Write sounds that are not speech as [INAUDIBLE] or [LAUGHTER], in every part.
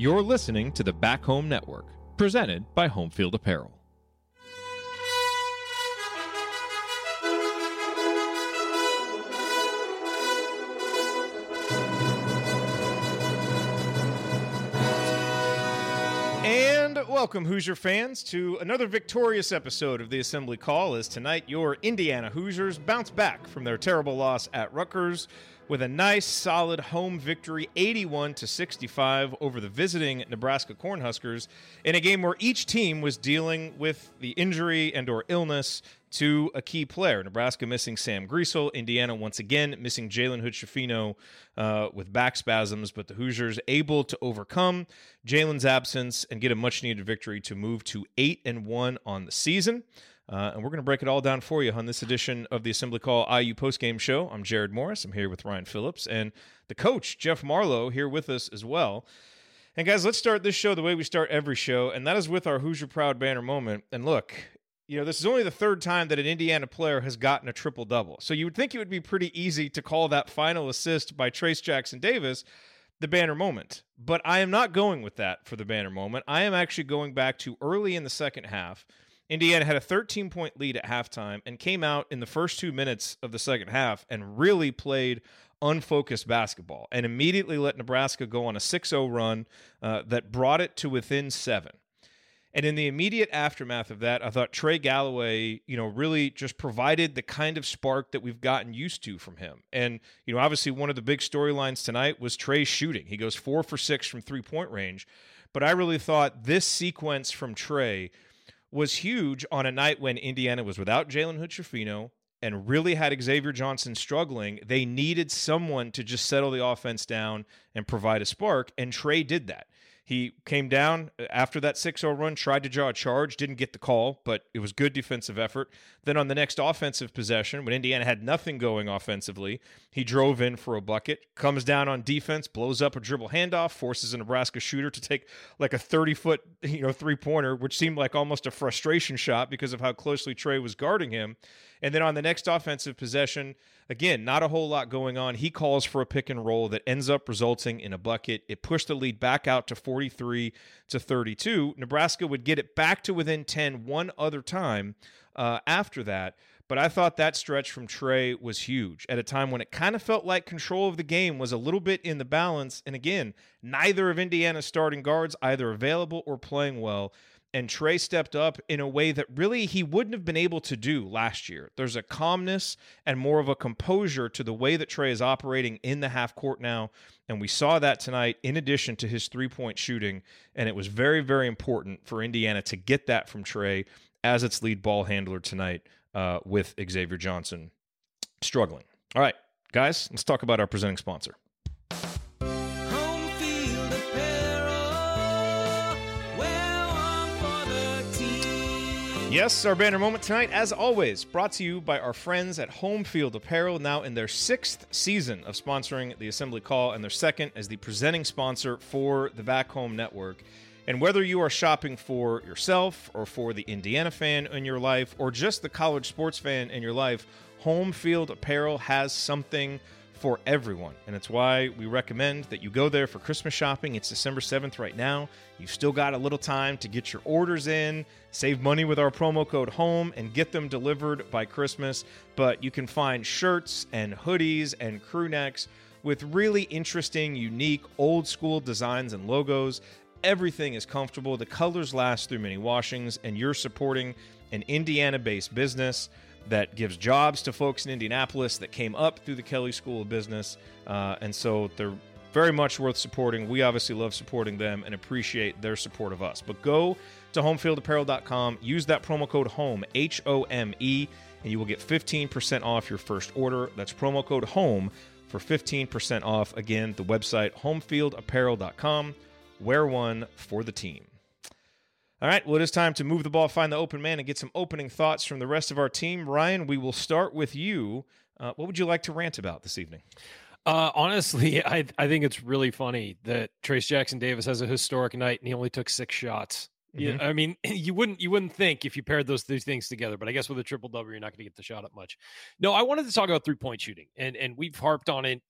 You're listening to the Back Home Network, presented by Homefield Apparel. And welcome, Hoosier fans, to another victorious episode of the Assembly Call. As tonight, your Indiana Hoosiers bounce back from their terrible loss at Rutgers with a nice, solid home victory, 81 to 65 over the visiting Nebraska Cornhuskers, in a game where each team was dealing with the injury and/or illness to a key player. Nebraska missing Sam Griesel, Indiana once again missing Jalen Hood-Schifino uh, with back spasms, but the Hoosiers able to overcome Jalen's absence and get a much-needed victory to move to eight and one on the season. Uh, and we're going to break it all down for you on this edition of the Assembly Call IU postgame show. I'm Jared Morris. I'm here with Ryan Phillips and the coach, Jeff Marlowe, here with us as well. And guys, let's start this show the way we start every show, and that is with our Hoosier Proud banner moment. And look, you know, this is only the third time that an Indiana player has gotten a triple double. So you would think it would be pretty easy to call that final assist by Trayce Jackson Davis the banner moment. But I am not going with that for the banner moment. I am actually going back to early in the second half Indiana had a 13 point lead at halftime and came out in the first two minutes of the second half and really played unfocused basketball and immediately let Nebraska go on a 6 0 run uh, that brought it to within seven. And in the immediate aftermath of that, I thought Trey Galloway, you know, really just provided the kind of spark that we've gotten used to from him. And, you know, obviously one of the big storylines tonight was Trey's shooting. He goes four for six from three point range. But I really thought this sequence from Trey was huge on a night when Indiana was without Jalen Hood and really had Xavier Johnson struggling. They needed someone to just settle the offense down and provide a spark, and Trey did that. He came down uh, after that 6 0 run, tried to draw a charge, didn't get the call, but it was good defensive effort. Then on the next offensive possession, when Indiana had nothing going offensively, he drove in for a bucket, comes down on defense, blows up a dribble handoff, forces a Nebraska shooter to take like a 30 foot you know, three pointer, which seemed like almost a frustration shot because of how closely Trey was guarding him. And then on the next offensive possession, again, not a whole lot going on. He calls for a pick and roll that ends up resulting in a bucket. It pushed the lead back out to 43 to 32. Nebraska would get it back to within 10 one other time uh, after that. But I thought that stretch from Trey was huge at a time when it kind of felt like control of the game was a little bit in the balance. And again, neither of Indiana's starting guards either available or playing well and Trey stepped up in a way that really he wouldn't have been able to do last year. There's a calmness and more of a composure to the way that Trey is operating in the half court now. And we saw that tonight in addition to his three point shooting. And it was very, very important for Indiana to get that from Trey as its lead ball handler tonight uh, with Xavier Johnson struggling. All right, guys, let's talk about our presenting sponsor. Yes, our banner moment tonight, as always, brought to you by our friends at Home Field Apparel, now in their sixth season of sponsoring the Assembly Call and their second as the presenting sponsor for the Back Home Network. And whether you are shopping for yourself or for the Indiana fan in your life or just the college sports fan in your life, Home Field Apparel has something for everyone. And it's why we recommend that you go there for Christmas shopping. It's December 7th right now. You've still got a little time to get your orders in, save money with our promo code HOME, and get them delivered by Christmas. But you can find shirts and hoodies and crew necks with really interesting, unique, old school designs and logos. Everything is comfortable, the colors last through many washings, and you're supporting an Indiana based business that gives jobs to folks in Indianapolis that came up through the Kelley School of Business. Uh, and so they're very much worth supporting. We obviously love supporting them and appreciate their support of us. But go to homefieldapparel.com, use that promo code HOME, H O M E, and you will get 15% off your first order. That's promo code HOME for 15% off. Again, the website homefieldapparel.com. Wear one for the team. All right, well, it is time to move the ball, find the open man, and get some opening thoughts from the rest of our team. Ryan, we will start with you. Uh, what would you like to rant about this evening? Uh, honestly, [LAUGHS] I I think it's really funny that Trayce Jackson Davis has a historic night and he only took six shots. Mm-hmm. Yeah, I mean, [LAUGHS] you wouldn't you wouldn't think if you paired those two things together, but I guess with a triple double, you're not going to get the shot up much. No, I wanted to talk about three point shooting, and and we've harped on it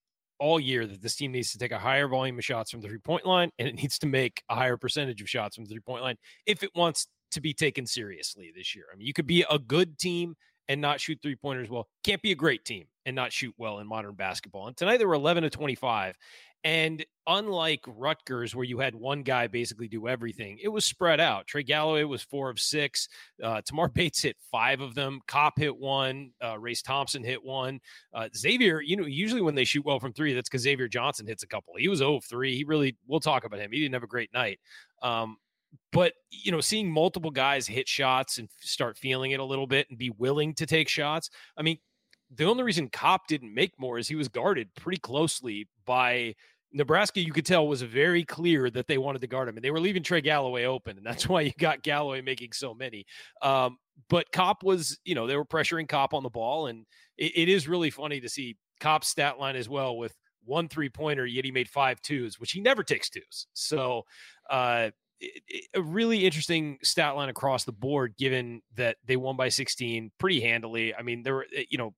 all year that this team needs to take a higher volume of shots from the three point line and it needs to make a higher percentage of shots from the three point line if it wants to be taken seriously this year. I mean, you could be a good team and not shoot three pointers well. Can't be a great team and not shoot well in modern basketball. And tonight they were 11 to 25. And unlike Rutgers, where you had one guy basically do everything, it was spread out. Trey Galloway was four of six. Uh, Tamar [LAUGHS] Bates hit five of them. Kopp hit one. Uh, Race Thompson hit one. Uh, Xavier, you know, usually when they shoot well from three, that's because Xavier Johnson hits a couple. He was 0 of 3. He really, we'll talk about him. He didn't have a great night. Um, but you know seeing multiple guys hit shots and start feeling it a little bit and be willing to take shots i mean the only reason Kopp didn't make more is he was guarded pretty closely by Nebraska. You could tell was very clear that they wanted to guard him, and they were leaving Trey Galloway open, and that's [LAUGHS] why you got Galloway making so many. Um, but Kopp was, you know, they were pressuring Kopp on the ball, and it, it is really funny to see Kopp's stat line as well with one three pointer, yet he made five twos, which he never takes twos. So uh, a really interesting stat line across the board, given that they won by 16 pretty handily. I mean, there were, eh, you know,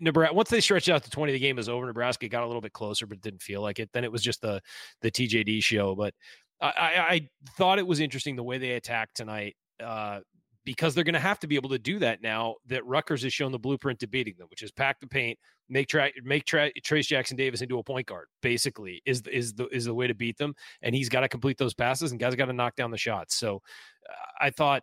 Nebraska once they stretched out to 20, the game was over. Nebraska got a little bit closer, but didn't feel like it. Then it was just the the TJD show. But I, I thought it was interesting the way they attacked tonight. Uh, because they're going to have to be able to do that now that Rutgers has shown the blueprint to beating them, which is pack the paint, make tra- make tra- Trayce Jackson Davis into a point guard. Basically, is is the is the way to beat them, and he's got to complete those passes, and guys got to knock down the shots. So, uh, I thought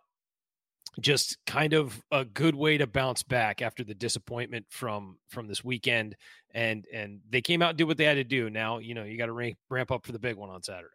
just kind of a good way to bounce back after the disappointment from from this weekend, and and they came out and did what they had to do. Now you know you got to ramp ramp up for the big one on Saturday.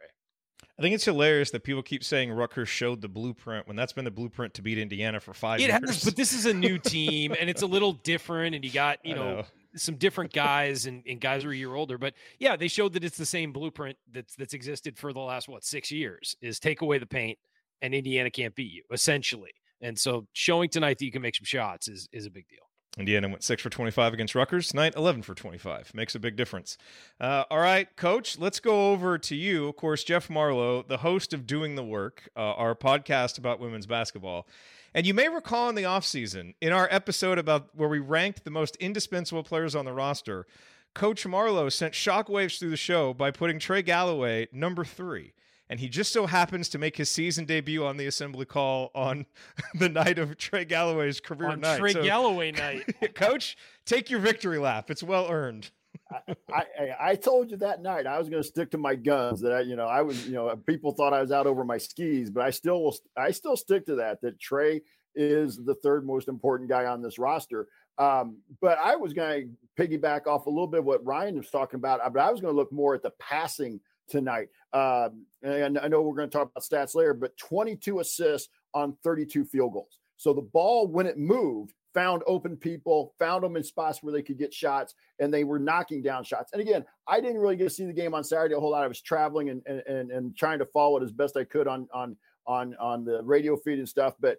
I think it's hilarious that people keep saying Rutgers showed the blueprint when that's been the blueprint to beat Indiana for five it years. Has, but this is a new team and it's a little different, and you got [LAUGHS] you know, know, some different guys and, and guys are a year older. But yeah, they showed that it's the same blueprint that's that's existed for the last what six years is take away the paint and Indiana can't beat you essentially. And so showing tonight that you can make some shots is is a big deal. Indiana went 6 for 25 against Rutgers. Tonight, 11 for 25. Makes a big difference. Uh, all right, Coach, let's go over to you. Of course, Jeff Marlow, the host of Doing the Work, uh, our podcast about women's basketball. And you may recall in the offseason, in our episode about where we ranked the most indispensable players on the roster, Coach Marlow sent shockwaves through the show by putting Trey Galloway number three and he just so happens to make his season debut on the assembly call on [LAUGHS] the night of Trey Galloway's career on night. Trey so, Galloway [LAUGHS] night. Coach, take your victory lap. It's well earned. I, I, I, told you that night I was going to stick to my guns. That I, you know, I was, you know, people thought I was out over my skis, but I still will. I still stick to that. That Trey is the third most important guy on this roster. Um, but I was going to piggyback off a little bit what Ryan was talking about. But I was going to look more at the passing tonight. Um, and I know we're going to talk about stats later, but 22 assists on 32 field goals. So the ball, when it moved, found open people, found them in spots where they could get shots, and they were knocking down shots. And again, I didn't really get to see the game on Saturday a whole lot. I was traveling and and and trying to follow it as best I could on on on on the radio feed and stuff. But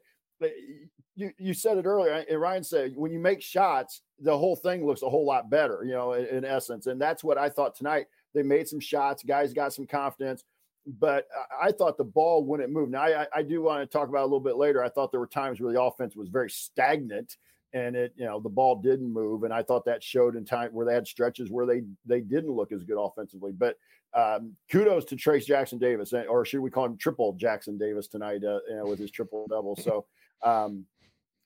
you you said it earlier, and Ryan said when you make shots, the whole thing looks a whole lot better. You know, in, in essence, and that's what I thought tonight. They made some shots. Guys got some confidence. But I thought the ball wouldn't move. Now I, I do want to talk about a little bit later. I thought there were times where the offense was very stagnant, and it you know the ball didn't move, and I thought that showed in time where they had stretches where they they didn't look as good offensively. But um, kudos to Trayce Jackson Davis, or should we call him Triple Jackson Davis tonight? Uh, you know, with his triple double. So, um,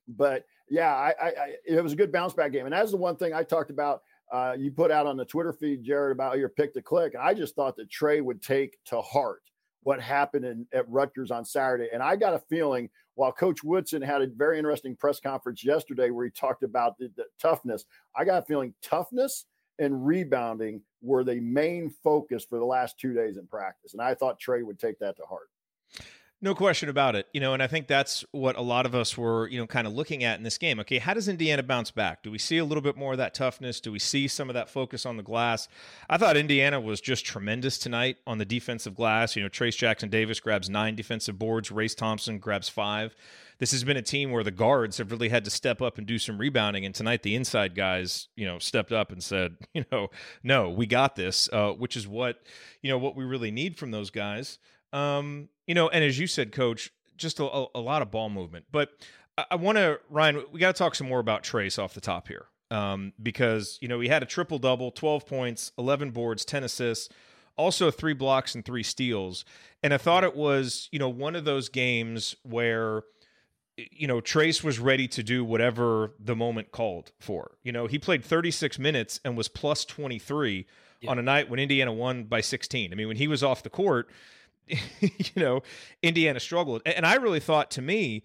but yeah, I, I, I, it was a good bounce back game, and that's the one thing I talked about uh, you put out on the Twitter feed, Jared, about your pick to click. I just thought that Trey would take to heart what happened in, at Rutgers on Saturday. And I got a feeling while Coach Woodson had a very interesting press conference yesterday where he talked about the, the toughness, I got a feeling toughness and rebounding were the main focus for the last two days in practice. And I thought Trey would take that to heart. No question about it. You know, and I think that's what a lot of us were, you know, kind of looking at in this game. Okay, how does Indiana bounce back? Do we see a little bit more of that toughness? Do we see some of that focus on the glass? I thought Indiana was just tremendous tonight on the defensive glass. You know, Trayce Jackson Davis grabs nine defensive boards, Race Thompson grabs five. This has been a team where the guards have really had to step up and do some rebounding. And tonight, the inside guys, you know, stepped up and said, [LAUGHS] you know, no, we got this, uh, which is what, you know, what we really need from those guys. Um, you know, and as you said, Coach, just a, a lot of ball movement. But I, I want to, Ryan, we got to talk some more about Trayce off the top here. um, because you know he had a triple double, twelve points, eleven boards, ten assists, also three blocks and three steals. And I thought it was you know one of those games where you know Trayce was ready to do whatever the moment called for. You know he played 36 minutes and was plus 23 yeah. on a night when Indiana won by 16. I mean when he was off the court, [LAUGHS] you know Indiana struggled, and I really thought to me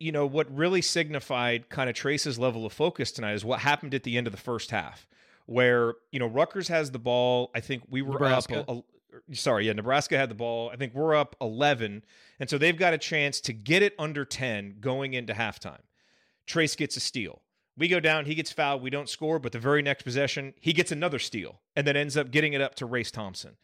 you know, what really signified kind of Trayce's level of focus tonight is what happened at the end of the first half, where, you know, Rutgers has the ball. I think we were Nebraska. up. Sorry, yeah, Nebraska had the ball. I think we're up 11. And so they've got a chance to get it under 10 going into halftime. Trayce gets a steal. We go down, he gets fouled, we don't score, but the very next possession, he gets another steal and then ends up getting it up to Race Thompson.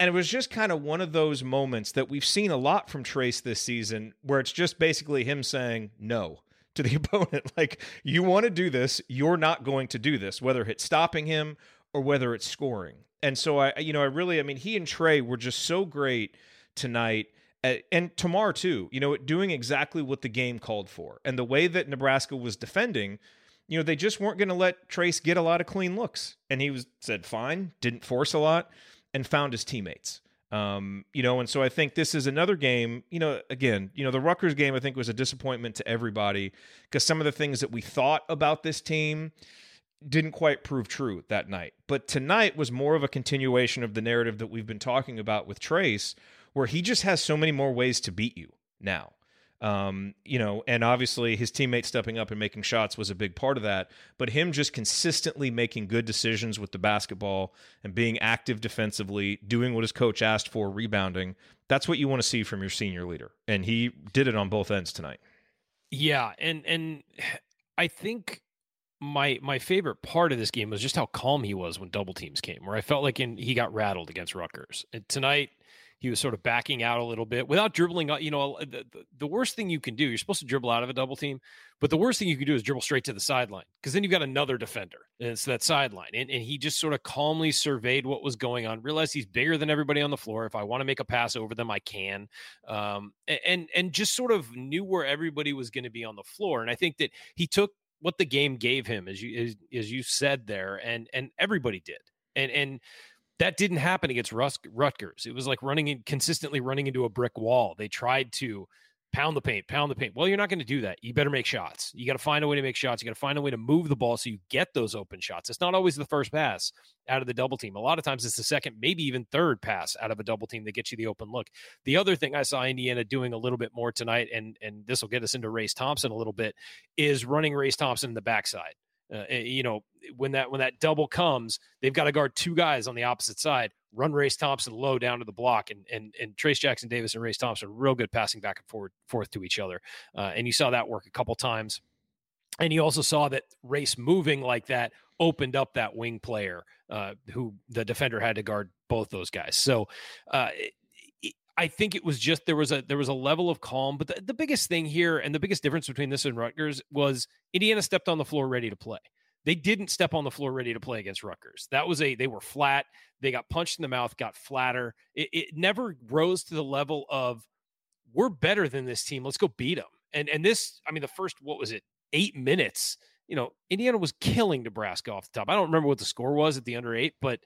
And it was just kind of one of those moments that we've seen a lot from Trayce this season where it's just basically him saying no to the [LAUGHS] opponent. Like, you want to do this, you're not going to do this, whether it's stopping him or whether it's scoring. And so I, you know, I really, I mean, he and Trey were just so great tonight eh, and tomorrow too, you know, doing exactly what the game called for. And the way that Nebraska was defending, you know, they just weren't going to let Trayce get a lot of clean looks. And he was said fine, didn't force a lot and found his teammates. Um, you know, and so I think this is another game, you know, again, you know, the Rutgers game I think was a disappointment to everybody because some of the things that we thought about this team didn't quite prove true that night. But tonight was more of a continuation of the narrative that we've been talking about with Trayce, where he just has so many more ways to beat you now. Um, you know, and obviously his teammates stepping up and making shots was a big part of that. But him just consistently making good decisions with the basketball and being active defensively, doing what his coach asked for, rebounding. That's what you want to see from your senior leader. And he did it on both ends tonight. Yeah, and and I think my my favorite part of this game was just how calm he was when double teams came, where I felt like in, he got rattled against Rutgers. And tonight he was sort of backing out a little bit without dribbling. You know, the, the, worst thing you can do, you're supposed to dribble out of a double team, but the worst thing you can do is dribble straight to the sideline because then you've got another defender and it's that sideline. And, and he just sort of calmly surveyed what was going on, realized he's bigger than everybody on the floor. If I want to make a pass over them, I can. Um, and, and just sort of knew where everybody was going to be on the floor. And I think that he took what the game gave him, as you, as, as you said there, and, and everybody did. And, and, that didn't happen against Rus- Rutgers. It was like running in consistently running into a brick wall. They tried to pound the paint, pound the paint. Well, you're not going to do that. You better make shots. You got to find a way to make shots. You got to find a way to move the ball so you get those open shots. It's not always the first pass out of the double team. A lot of times it's the second, maybe even third pass out of a double team that gets you the open look. The other thing I saw Indiana doing a little bit more tonight, and and this will get us into Race Thompson a little bit, is running Race Thompson in the backside. Uh, eh, you know, when that when that double comes, they've got to guard two guys on the opposite side. Run Race Thompson low down to the block, and and and Trayce Jackson Davis and Race Thompson real good passing back and forward forth to each other. Uh, and you saw that work a couple times. And you also saw that Race moving like that opened up that wing player uh, who the defender had to guard both those guys. So uh, I think it was just there was a there was a level of calm. But the, the biggest thing here and the biggest difference between this and Rutgers was Indiana stepped on the floor ready to play. They didn't step on the floor ready to play against Rutgers. That was a they were flat. They got punched in the mouth, got flatter. It, it never rose to the level of we're better than this team. Let's go beat them. And and this, I mean, the first what was it, eight minutes? You know, Indiana was killing Nebraska off the top. I don't remember what the score was at the under eight, but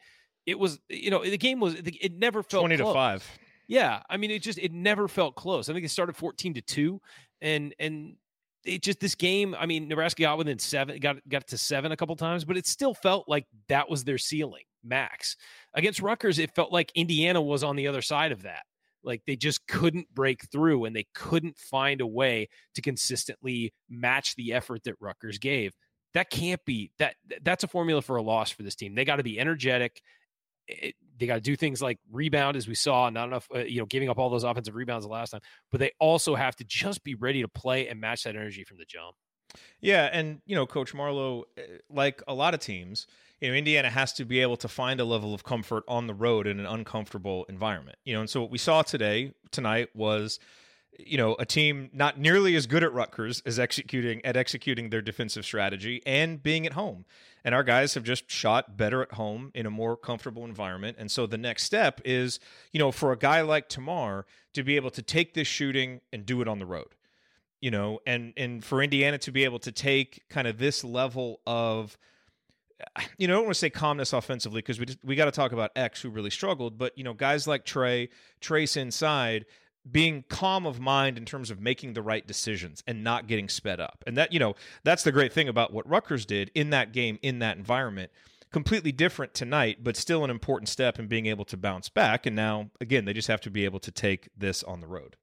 it was you know the game was it never felt twenty close. to five. Yeah, I mean, it just it never felt close. I think it started fourteen to two, and and it just this game. I mean, Nebraska got within seven, got got to seven a couple times, but it still felt like that was their ceiling max. Against Rutgers, it felt like Indiana was on the other side of that. Like they just couldn't break through, and they couldn't find a way to consistently match the effort that Rutgers gave. That can't be that. That's a formula for a loss for this team. They got to be energetic it, they got to do things like rebound, as we saw, not enough, uh, you know, giving up all those offensive rebounds the last time, but they also have to just be ready to play and match that energy from the jump. Yeah, and you know, Coach Marlowe, eh, like a lot of teams, you know, Indiana has to be able to find a level of comfort on the road in an uncomfortable environment. You know, and so what we saw today, tonight, was you know a team not nearly as good at Rutgers as executing at executing their defensive strategy and being at home. And our guys have just shot better at home in a more comfortable environment. And so the next step is, you know, for a guy like Tamar to be able to take this shooting and do it on the road. you know, and and for Indiana to be able to take kind of this level of you know, I don't want to say calmness offensively because we just, we got to talk about X who really struggled, but you know, guys like Trey, Trayce inside, being calm of mind in terms of making the right decisions and not getting sped up. And that, you know, that's the great thing about what Rutgers did in that game, in that environment. Completely different tonight, but still an important step in being able to bounce back. And now, again, they just have to be able to take this on the road.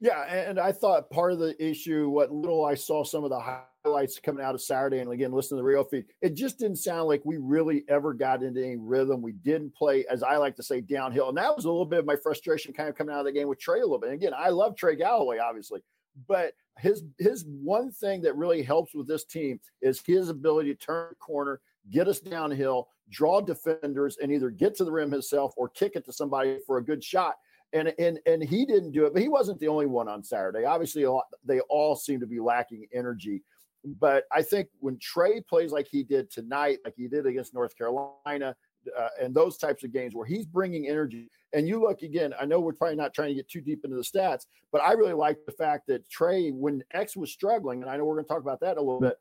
Yeah, and I thought part of the issue, what little I saw some of the highlights coming out of Saturday, and again, listen to the real feed, it just didn't sound like we really ever got into any rhythm. We didn't play, as I like to say, downhill. And that was a little bit of my frustration kind of coming out of the game with Trey a little bit. And again, I love Trey Galloway, obviously, but his his one thing that really helps with this team is his ability to turn the corner, get us downhill, draw defenders, and either get to the rim himself or kick it to somebody for a good shot and and and he didn't do it, but he wasn't the only one on Saturday. Obviously, they all seem to be lacking energy. But I think when Trey plays like he did tonight, like he did against North Carolina, uh, and those types of games where he's bringing energy. And you look again, I know we're probably not trying to get too deep into the stats, but I really like the fact that Trey, when X was struggling, and I know we're going to talk about that a little bit.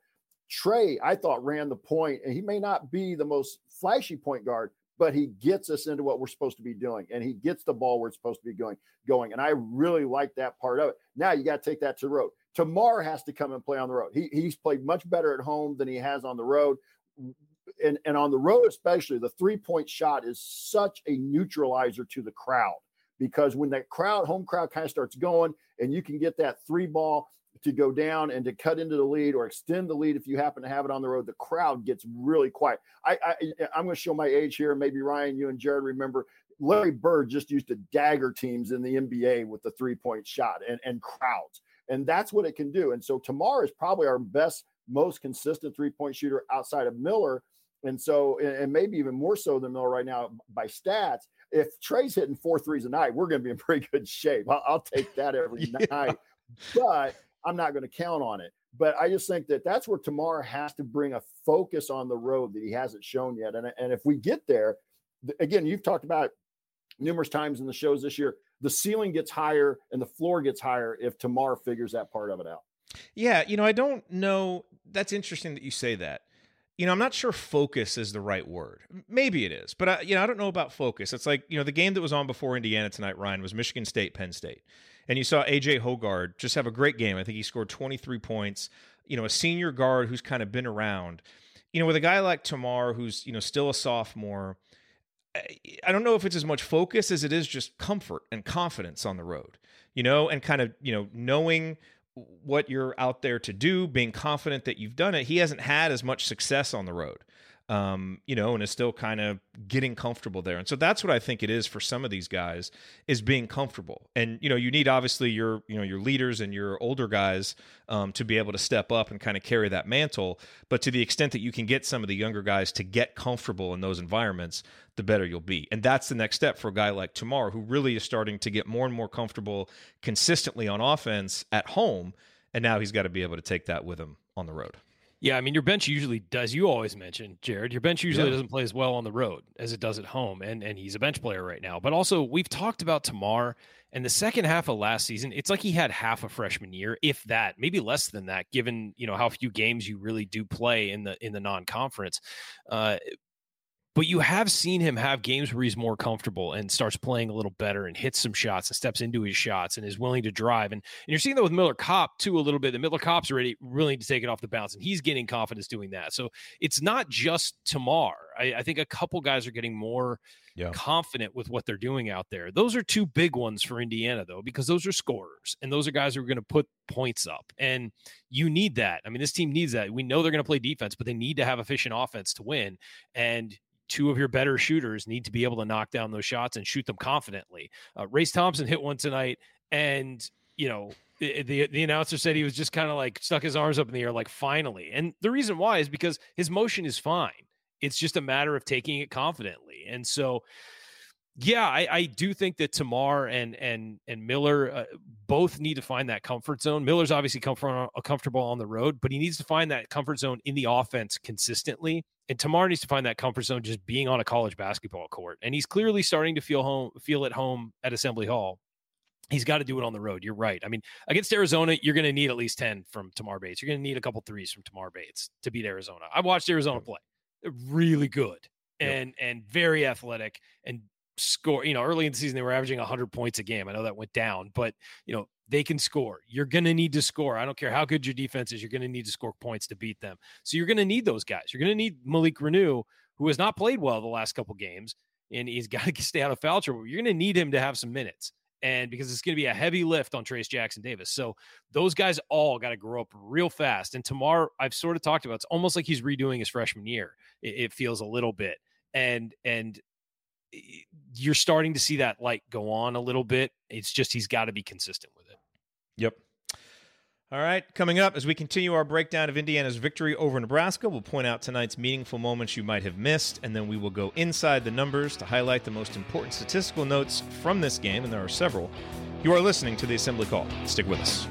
Trey, I thought ran the point, and he may not be the most flashy point guard, but he gets us into what we're supposed to be doing and he gets the ball where it's supposed to be going going and i really like that part of it now you got to take that to the road tamar has to come and play on the road he, he's played much better at home than he has on the road and, and on the road especially the three point shot is such a neutralizer to the crowd because when that crowd home crowd kind of starts going and you can get that three ball to go down and to cut into the lead or extend the lead if you happen to have it on the road, the crowd gets really quiet. I, I I'm going to show my age here. Maybe Ryan, you and Jared remember Larry Bird just used to dagger teams in the NBA with the three point shot and, and crowds. And that's what it can do. And so Tamar is probably our best, most consistent three point shooter outside of Miller. And so, and maybe even more so than Miller right now by stats. If Trey's hitting four threes a night, we're going to be in [LAUGHS] pretty good shape. I'll, I'll take that every [LAUGHS] yeah. night. But I'm not going to count on it. But I just think that that's where Tamar has to bring a focus on the road that he hasn't shown yet. And, and if we get there, again, you've talked about numerous times in the shows this year, the ceiling gets higher and the floor gets higher if Tamar figures that part of it out. Yeah, you know, I don't know. That's interesting that you say that. You know, I'm not sure focus is the right word. Maybe it is, but I, you know, I don't know about focus. It's like you know, the game that was on before Indiana tonight, Ryan, was Michigan State, Penn State. And you saw AJ Hoggard just have a great game. I think he scored 23 points. You know, a senior guard who's kind of been around. You know, with a guy like Tamar, who's you know still a sophomore. I don't know if it's as much focus as it is just comfort and confidence on the road, you know, and kind of, you know, knowing what you're out there to do, being confident that you've done it. He hasn't had as much success on the road um, you know, and is still kind of getting comfortable there. And so that's what I think it is for some of these guys is being comfortable. And you know, you need obviously your you know your leaders and your older guys um, to be able to step up and kind of carry that mantle. But to the extent that you can get some of the younger guys to get comfortable in those environments, the better you'll be. And that's the next step for a guy like Tamar, who really is starting to get more and more comfortable consistently on offense at home. And now he's got to be able to take that with him on the road. Yeah, I mean, your bench usually does. You always mention Jared. Your bench usually yeah. doesn't play as well on the road as it does at home, and and he's a bench player right now. But also, we've talked about Tamar and the second half of last season. It's like he had half a freshman year, if that, maybe less than that, given you know how few games you really do play in the in the non conference. Uh, but you have seen him have games where he's more comfortable and starts playing a little better and hits some shots and steps into his shots and is willing to drive. And, and you're seeing that with Miller Kopp too a little bit. The Miller Kopp's already willing to take it off the bounce and he's getting confidence doing that. So it's not just Tamar. I, I think a couple guys are getting more yeah. confident with what they're doing out there. Those are two big ones for Indiana though, because those are scorers and those are guys who are going to put points up. And you need that. I mean, this team needs that. We know they're going to play defense, but they need to have efficient offense to win. And two of your better shooters need to be able to knock down those shots and shoot them confidently. Uh, Race Thompson hit one tonight, and you know the, the, the announcer said he was just kind of like stuck his arms up in the air, like finally. And the reason why is because his motion is fine. It's just a matter of taking it confidently. And so, yeah, I, I do think that Tamar and and and Miller uh, both need to find that comfort zone. Miller's obviously comfort, uh, comfortable on the road, but he needs to find that comfort zone in the offense consistently and Tamar needs to find that comfort zone just being on a college basketball court. And he's clearly starting to feel home, feel at home at Assembly Hall. he's got to do it on the road. You're right. I mean, against Arizona, you're going to need at least 10 from Tamar Bates. You're going to need a couple threes from Tamar Bates to beat Arizona. I watched Arizona play. They're really good and yep. and very athletic and score. You know, early in the season they were averaging 100 points a game. I know that went down, but you know, they can score. You're going to need to score. I don't care how good your defense is. You're going to need to score points to beat them. So you're going to need those guys. You're going to need Malik Reneau, who has not played well the last couple games, and he's [LAUGHS] got to stay out of foul trouble. You're going to need him to have some minutes and because it's going to be a heavy lift on Trayce Jackson Davis. So those guys all got to grow up real fast. And Tamar, I've sort of talked about, it's almost like he's redoing his freshman year. It feels a little bit, and and you're starting to see that light go on a little bit. It's just he's got to be consistent with it. Yep. All right, coming up as we continue our breakdown of Indiana's victory over Nebraska, we'll point out tonight's meaningful moments you might have missed, and then we will go inside the numbers to highlight the most important statistical notes from this game, and there are several. You are listening to the Assembly Call. Stick with us.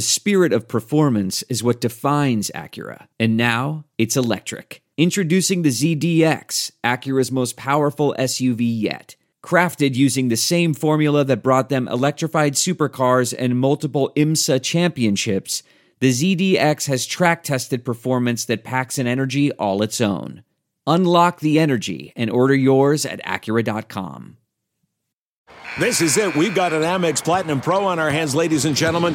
The spirit of performance is what defines Acura, and now it's electric. Introducing the ZDX, Acura's most powerful SUV yet. Crafted using the same formula that brought them electrified supercars and multiple IMSA championships, the ZDX has track tested performance that packs an energy all its own. Unlock the energy and order yours at Acura.com. This is it. We've got an Amex Platinum Pro on our hands, ladies and gentlemen.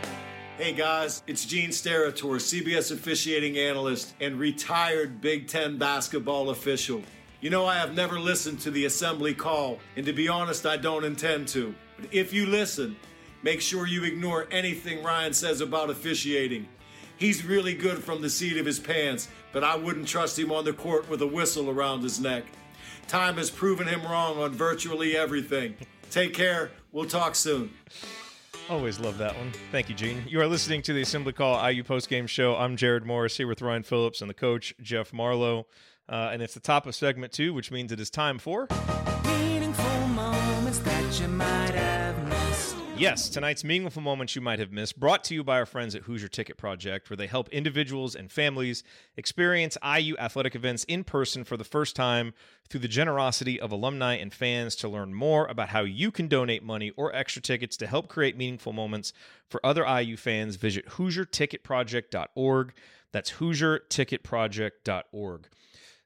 Hey guys, it's Gene Steratore, CBS officiating analyst and retired Big Ten basketball official. You know, I have never listened to the assembly call, and to be honest, I don't intend to. But if you listen, make sure you ignore anything Ryan says about officiating. He's really good from the seat of his pants, but I wouldn't trust him on the court with a whistle around his neck. Time has proven him wrong on virtually everything. Take care. We'll talk soon. Always love that one. Thank you, Gene. You are listening to the Assembly Call IU Post Game Show. I'm Jared Morris here with Ryan Phillips and the coach, Jeff Marlow. Uh, and it's the top of segment two, which means it is time for. Yes, tonight's meaningful moments you might have missed, brought to you by our friends at Hoosier Ticket Project, where they help individuals and families experience IU athletic events in person for the first time through the generosity of alumni and fans. To learn more about how you can donate money or extra tickets to help create meaningful moments for other IU fans, visit HoosierTicketProject.org. That's HoosierTicketProject.org.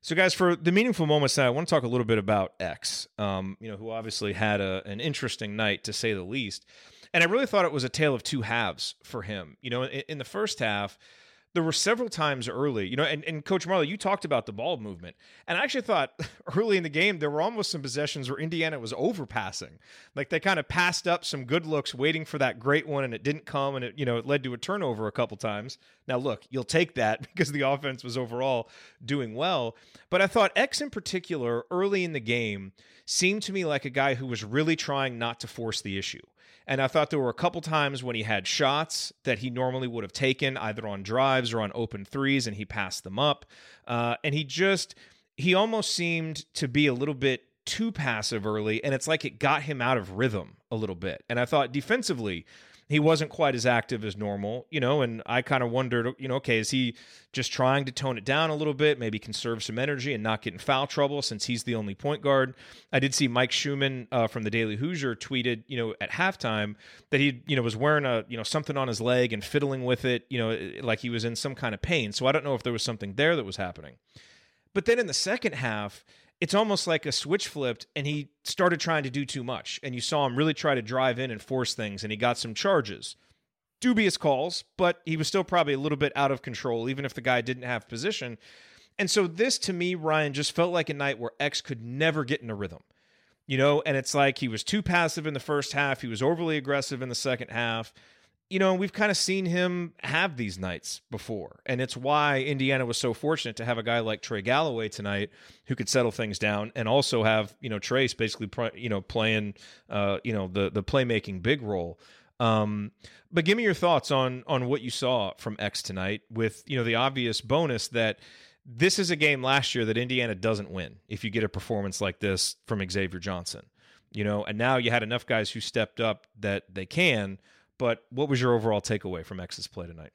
So, guys, for the meaningful moments I want to talk a little bit about X, um, you know, who obviously had a, an interesting night to say the least. And I really thought it was a tale of two halves for him. You know, in, in the first half, there were several times early, you know, and, and Coach Marlow, you talked about the ball movement. And I actually thought [LAUGHS] early in the game, there were almost some possessions where Indiana was overpassing. Like they kind of passed up some good looks waiting for that great one and it didn't come and it, you know, it led to a turnover a couple times. Now, look, you'll take that [LAUGHS] because the offense was overall doing well. But I thought X in particular, early in the game, seemed to me like a guy who was really trying not to force the issue. And I thought there were a couple times when he had shots that he normally would have taken either on drives or on open threes, and he passed them up. Uh, and he just, he almost seemed to be a little bit too passive early, and it's like it got him out of rhythm a little bit. And I thought defensively, he wasn't quite as active as normal, you know, and I kind of wondered, you know, okay, is he just trying to tone it down a little bit, maybe conserve some energy and not get in foul trouble since he's the only point guard? I did see Mike Schumann uh, from the Daily Hoosier tweeted, you know, at halftime that he, you know, was wearing a, you know, something on his leg and fiddling with it, you know, like he was in some kind of pain. So I don't know if there was something there that was happening. But then in the second half, it's almost like a switch flipped and he started trying to do too much. And you saw him really try to drive in and force things, and he got some charges. Dubious calls, but he was still probably a little bit out of control, even if the guy didn't have position. And so this to me, Ryan, just felt like a night where X could never get in a rhythm. You know, and it's like he was too passive in the first half, he was overly aggressive in the second half. You know, we've kind of seen him have these nights before. And it's why Indiana was so fortunate to have a guy like Trey Galloway tonight who could settle things down and also have, you know, Trayce basically, you know, playing, uh, you know, the, the playmaking big role. Um, but give me your thoughts on, on what you saw from X tonight with, you know, the obvious bonus that this is a game last year that Indiana doesn't win if you get a performance like this from Xavier Johnson, you know, and now you had enough guys who stepped up that they can – but what was your overall takeaway from X's play tonight?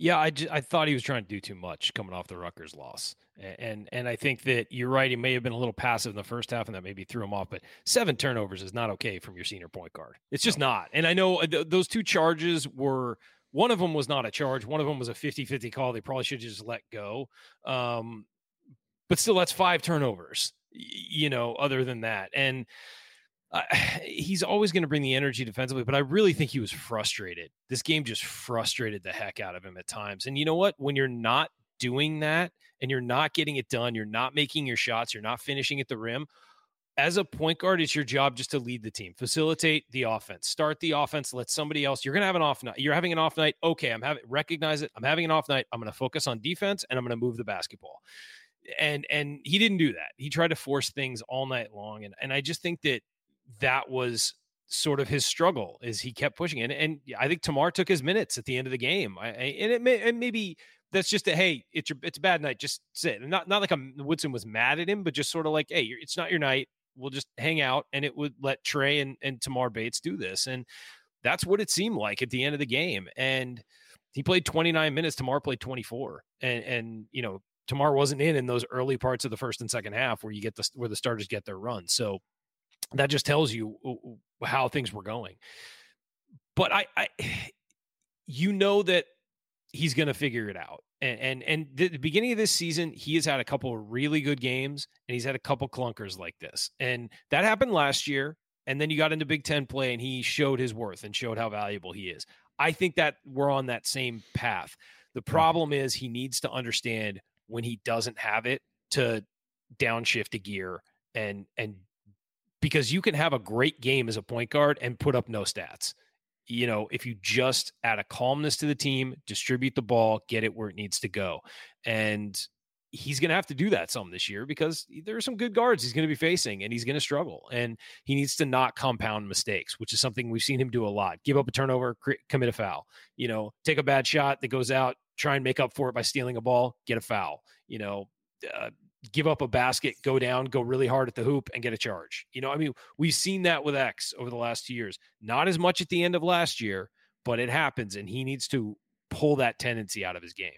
Yeah, I, just, I thought he was trying to do too much coming off the Rutgers loss, and and I think that you're right. He may have been a little passive in the first half, and that maybe threw him off. But seven turnovers is not okay from your senior point guard. It's just not. And I know uh, th- those two charges were one of them was not a charge. One of them was a 50-50 call. They probably should just let go. Um, but still, that's five turnovers. You know, other than that, and uh, [SIGHS] he's always going to bring the energy defensively, but I really think he was frustrated. This game just frustrated the heck out of him at times. And you know what? When you're not doing that and you're not getting it done, you're not making your shots, you're not finishing at the rim. As a point guard, it's your job just to lead the team, facilitate the offense, start the offense, let somebody else. You're going to have an off night. You're having an off night. Okay, I'm having recognize it. I'm having an off night. I'm going to focus on defense and I'm going to move the basketball and and he didn't do that. He tried to force things all night long, and and I just think that that was sort of his struggle is he kept pushing it. And I think Tamar took his minutes at the end of the game. I, and it may, and maybe that's just a, Hey, it's your, it's a bad night. Just sit. Not, not like a Woodson was mad at him, but just sort of like, Hey, it's not your night. We'll just hang out. And it would let Trey and, and Tamar Bates do this. And that's what it seemed like at the end of the game. And he played 29 minutes. Tamar played 24 and, and, you know, Tamar wasn't in in those early parts of the first and second half where you get the where the starters get their run. So that just tells you how things were going. But I, I [SIGHS] you know that he's going to figure it out. And and and the, the, beginning of this season, he has had a couple of really good games, and he's had a couple clunkers like this, and that happened last year. And then you got into Big Ten play, and he showed his worth and showed how valuable he is. I think that we're on that same path. The hmm. problem is he needs to understand when he doesn't have it to downshift a gear and and because you can have a great game as a point guard and put up no stats. You know, if you just add a calmness to the team, distribute the ball, get it where it needs to go. And he's going to have to do that some this year because there are some good guards he's going to be facing and he's going to struggle and he needs to not compound mistakes which is something we've seen him do a lot give up a turnover commit a foul you know take a bad shot that goes out try and make up for it by stealing a ball get a foul you know uh, give up a basket, go down, go really hard at the hoop, and get a charge. You know, I mean, we've seen that with X over the last two years. Not as much at the end of last year, but it happens, and he needs to pull that tendency out of his game.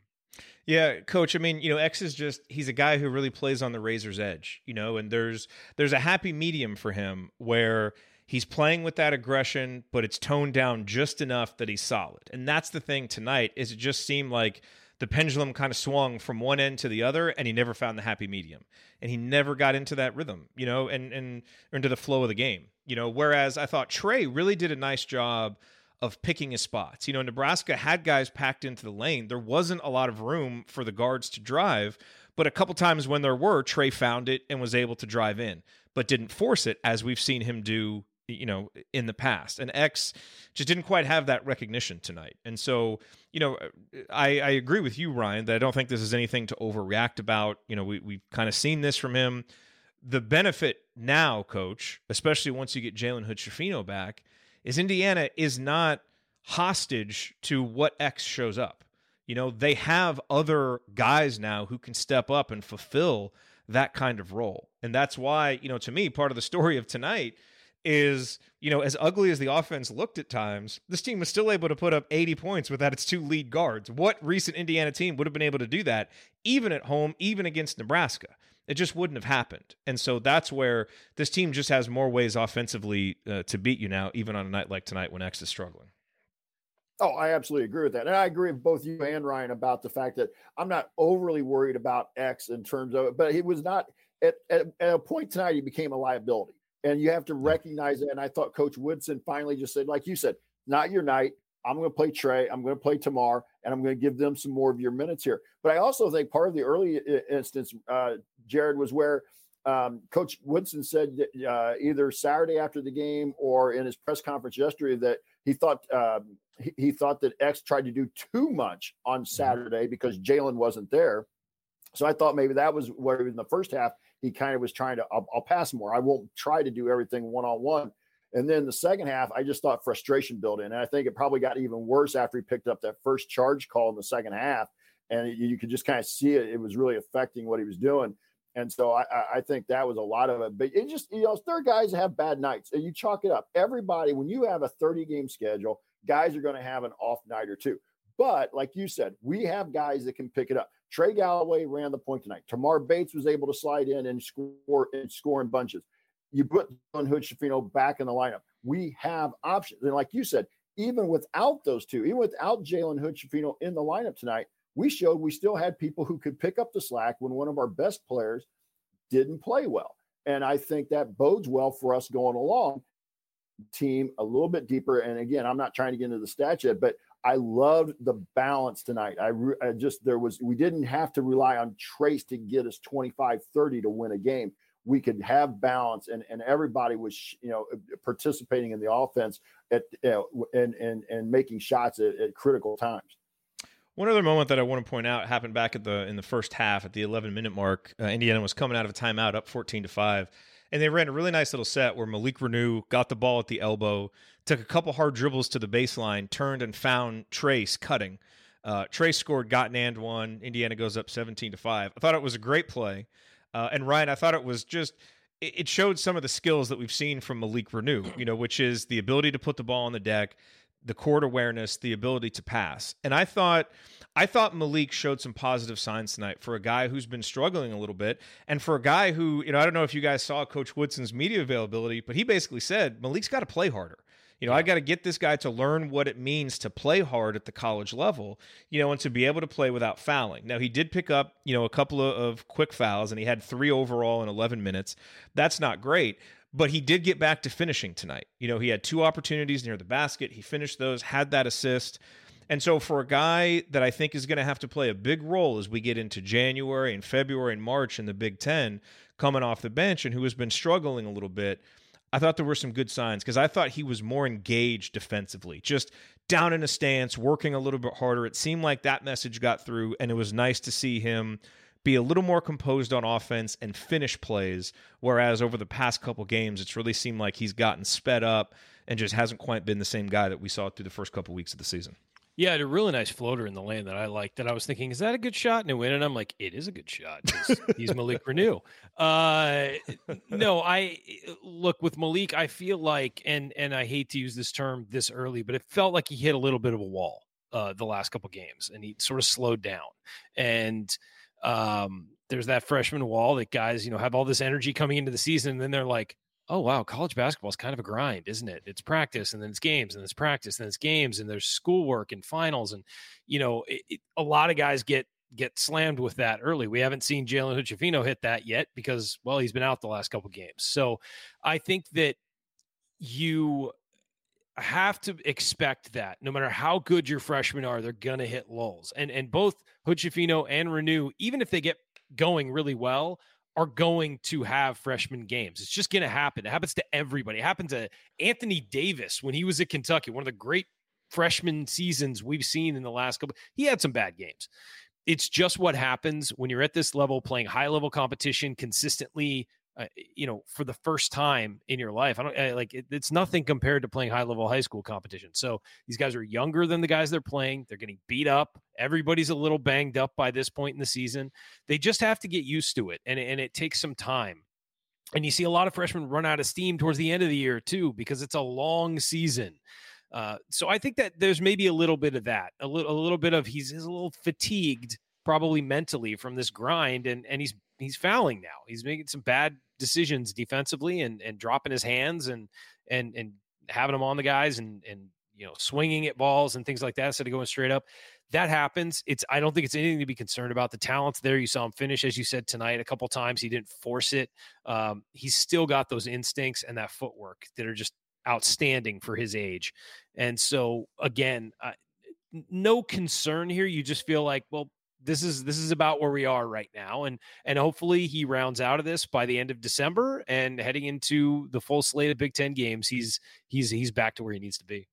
Yeah, coach, I mean, you know, X is just he's a guy who really plays on the razor's edge, you know, and there's there's a happy medium for him where he's playing with that aggression, but it's toned down just enough that he's solid. And that's the thing tonight is it just seemed like the pendulum kind of swung from one end to the other and he never found the happy medium. And he never got into that rhythm you know and and into the flow of the game you know. Whereas i thought trey really did a nice job of picking his spots. You know nebraska had guys packed into the lane. There wasn't a lot of room for the guards to drive but a couple times when there were trey found it and was able to drive in but didn't force it as we've seen him do you know, in the past. And X just didn't quite have that recognition tonight. And so, you know, I, I agree with you, Ryan, that I don't think this is anything to overreact about. You know, we, we've kind of seen this from him. The benefit now, coach, especially once you get Jalen Hood back, is Indiana is not hostage to what X shows up. You know, they have other guys now who can step up and fulfill that kind of role. And that's why, you know, to me, part of the story of tonight – is, you know, as ugly as the offense looked at times, this team was still able to put up 80 points without its two lead guards. What recent Indiana team would have been able to do that, even at home, even against Nebraska? It just wouldn't have happened. And so that's where this team just has more ways offensively uh, to beat you now, even on a night like tonight when X is struggling. Oh, I absolutely agree with that. And I agree with both you and Ryan about the fact that I'm not overly worried about X in terms of it, but he was not at, at, at a point tonight, he became a liability. And you have to recognize that. And I thought Coach Woodson finally just said, like you said, not your night. I'm going to play Trey. I'm going to play Tamar, and I'm going to give them some more of your minutes here. But I also think part of the early instance, uh, Jared, was where um, Coach Woodson said uh, either Saturday after the game or in his press conference yesterday that he thought um, he, he thought that X tried to do too much on Mm-hmm. Saturday because Jalen wasn't there. So I thought maybe that was where in the first half he kind of was trying to I'll, I'll pass more. I won't try to do everything one on one. And then the second half, I just thought frustration built in, and I think it probably got even worse after he picked up that first charge call in the second half, and you, you could just kind of see it. It was really affecting what he was doing. And so I, I- think that was a lot of it. But it just, you know, are guys have bad nights. And you chalk it up. Everybody, when you have a 30 game schedule, guys are going to have an off night or two. But like you said, we have guys that can pick it up. Trey Galloway ran the point tonight. Tamar Bates was able to slide in and score and score in bunches. You put Jalen Hood Schifino back in the lineup. We have options. And like you said, even without those two, even without Jalen Hood Schifino in the lineup tonight, we showed we still had people who could pick up the slack when one of our best players didn't play well. And I think that bodes well for us going along. Team a little bit deeper. And again, I'm not trying to get into the stats yet, but I loved the balance tonight. I, re- I just, there was, we didn't have to rely on Trayce to get us 25 30 to win a game. We could have balance and, and everybody was, you know, participating in the offense at, know, and, and, and making shots at, at critical times. One other moment that I want to point out happened back at the in the first half at the 11 minute mark. Uh, Indiana was coming out of a timeout up 14 to 5 and they ran a really nice little set where Malik Reneau got the ball at the elbow, took a couple hard dribbles to the baseline, turned and found Trayce cutting. Uh, Trayce scored, got an and one. Indiana goes up 17 to 5. I thought it was a great play. Uh, and Ryan, I thought it was just it it showed some of the skills that we've seen from Malik Reneau, you know, which is the ability to put the ball on the deck, the court awareness, the ability to pass. And I thought I thought Malik showed some positive signs tonight for a guy who's been struggling a little bit and for a guy who, you know, I don't know if you guys saw Coach Woodson's media availability, but he basically said Malik's got to play harder. You know, I got to get this guy to learn what it means to play hard at the college level, you know, and to be able to play without fouling. Now, he did pick up, you know, a couple of, of quick fouls and he had three overall in 11 minutes. That's not great, but he did get back to finishing tonight. You know, he had two opportunities near the basket. He finished those, had that assist. And so, for a guy that I think is going to have to play a big role as we get into January and February and March in the Big Ten, coming off the bench and who has been struggling a little bit, I thought there were some good signs because I thought he was more engaged defensively, just down in a stance, working a little bit harder. It seemed like that message got through, and it was nice to see him be a little more composed on offense and finish plays. Whereas over the past couple games, it's really seemed like he's gotten sped up and just hasn't quite been the same guy that we saw through the first couple weeks of the season. Yeah, a really nice floater in the lane that I liked. That I was thinking, is that a good shot? And it went, and I'm like, it is a good shot. [LAUGHS] He's Malik Reneau. Uh, no, I look with Malik. I feel like, and and I hate to use this term this early, but it felt like he hit a little bit of a wall uh, the last couple games, and he sort of slowed down. And um, there's that freshman wall that guys, you know, have all this energy coming into the season, and then they're like, oh wow, college basketball is kind of a grind, isn't it? It's practice and then it's games and it's practice and it's games and there's schoolwork and finals and you know it, it, a lot of guys get get slammed with that early. We haven't seen Jalen Hood hit that yet because well he's been out the last couple games. So I think that you have to expect that no matter how good your freshmen are, they're gonna hit lulls. And and both Hood and Reneau, even if they get going really well, are going to have freshman games. It's just going to happen. It happens to everybody. It happened to Anthony Davis when he was at Kentucky, one of the great freshman seasons we've seen in the last couple. He had some bad games. It's just what happens when you're at this level playing high level competition consistently. Uh, you know, for the first time in your life, I don't I, like it, it's nothing compared to playing high level high school competition. So these guys are younger than the guys they're playing. They're getting beat up. Everybody's a little banged up by this point in the season. They just have to get used to it, and and it takes some time. And you see a lot of freshmen run out of steam towards the end of the year too, because it's a long season. Uh, so I think that there's maybe a little bit of that, a little a little bit of he's, he's a little fatigued, probably mentally from this grind, and and he's he's fouling now. He's making some bad decisions defensively and and dropping his hands and and and having them on the guys and and you know swinging at balls and things like that instead of going straight up. That happens. It's I don't think it's anything to be concerned about. The talent's there. You saw him finish as you said tonight a couple times. He didn't force it. Um, he's still got those instincts and that footwork that are just outstanding for his age. And so again, uh, no concern here. You just feel like well this is this is about where we are right now and and hopefully he rounds out of this by the end of December and heading into the full slate of Big 10 games he's he's he's back to where he needs to be.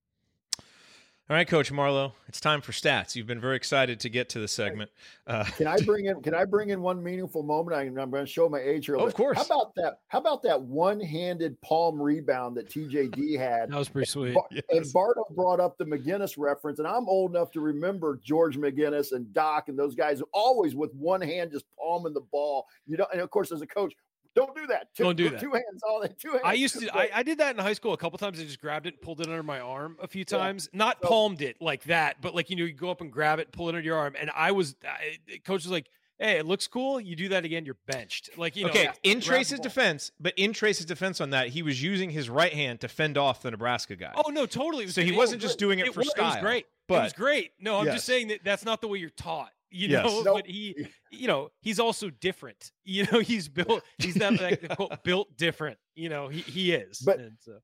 All right, Coach Marlowe, it's time for stats. You've been very excited to get to the segment. Uh, can I [LAUGHS] bring in? Can I bring in one meaningful moment? I, am going to show my age here. Of course. How about that? How about that one-handed palm rebound that TJD had? that was pretty sweet. And, yes. and Bardo brought up the McGinnis reference, and I'm old enough to remember George McGinnis and Doc and those guys always with one hand just palming the ball. You know, and of course, as a coach, don't do that. Two, Don't do that. Two hands, all that. Two hands. I used to. I, I, did that in high school a couple times. I just grabbed it and pulled it under my arm a few times. Yeah. Not so, palmed it like that, but like you know, you go up and grab it, pull it under your arm. And I was, I, coach was like, "Hey, it looks cool. You do that again, you're benched." Like you know. Okay, in Trayce's defense, but in Trayce's defense on that, he was using his right hand to fend off the Nebraska guy. Oh no, totally. So he wasn't just doing it, it for was, style. It was great. But, it was great. No, I'm yes. just saying that that's not the way you're taught you yes. know, nope. but he, you know, he's also different. [LAUGHS] You know, he's built, he's that like, quote, built different. You know, he, he is. But, so.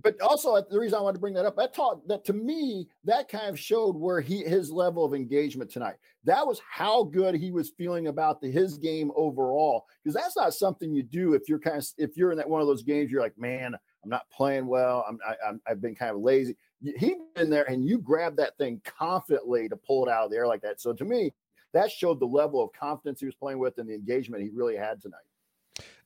but also the reason I wanted to bring that up, that taught that to me, that kind of showed where he, his level of engagement tonight. That was how good he was feeling about the, his game overall. Cause that's not something you do if you're kind of, if you're in that one of those games, you're like, man, I'm not playing well. I'm, I, am i have been kind of lazy. He been there and you grab that thing confidently to pull it out of the air like that. So to me, that showed the level of confidence he was playing with and the engagement he really had tonight.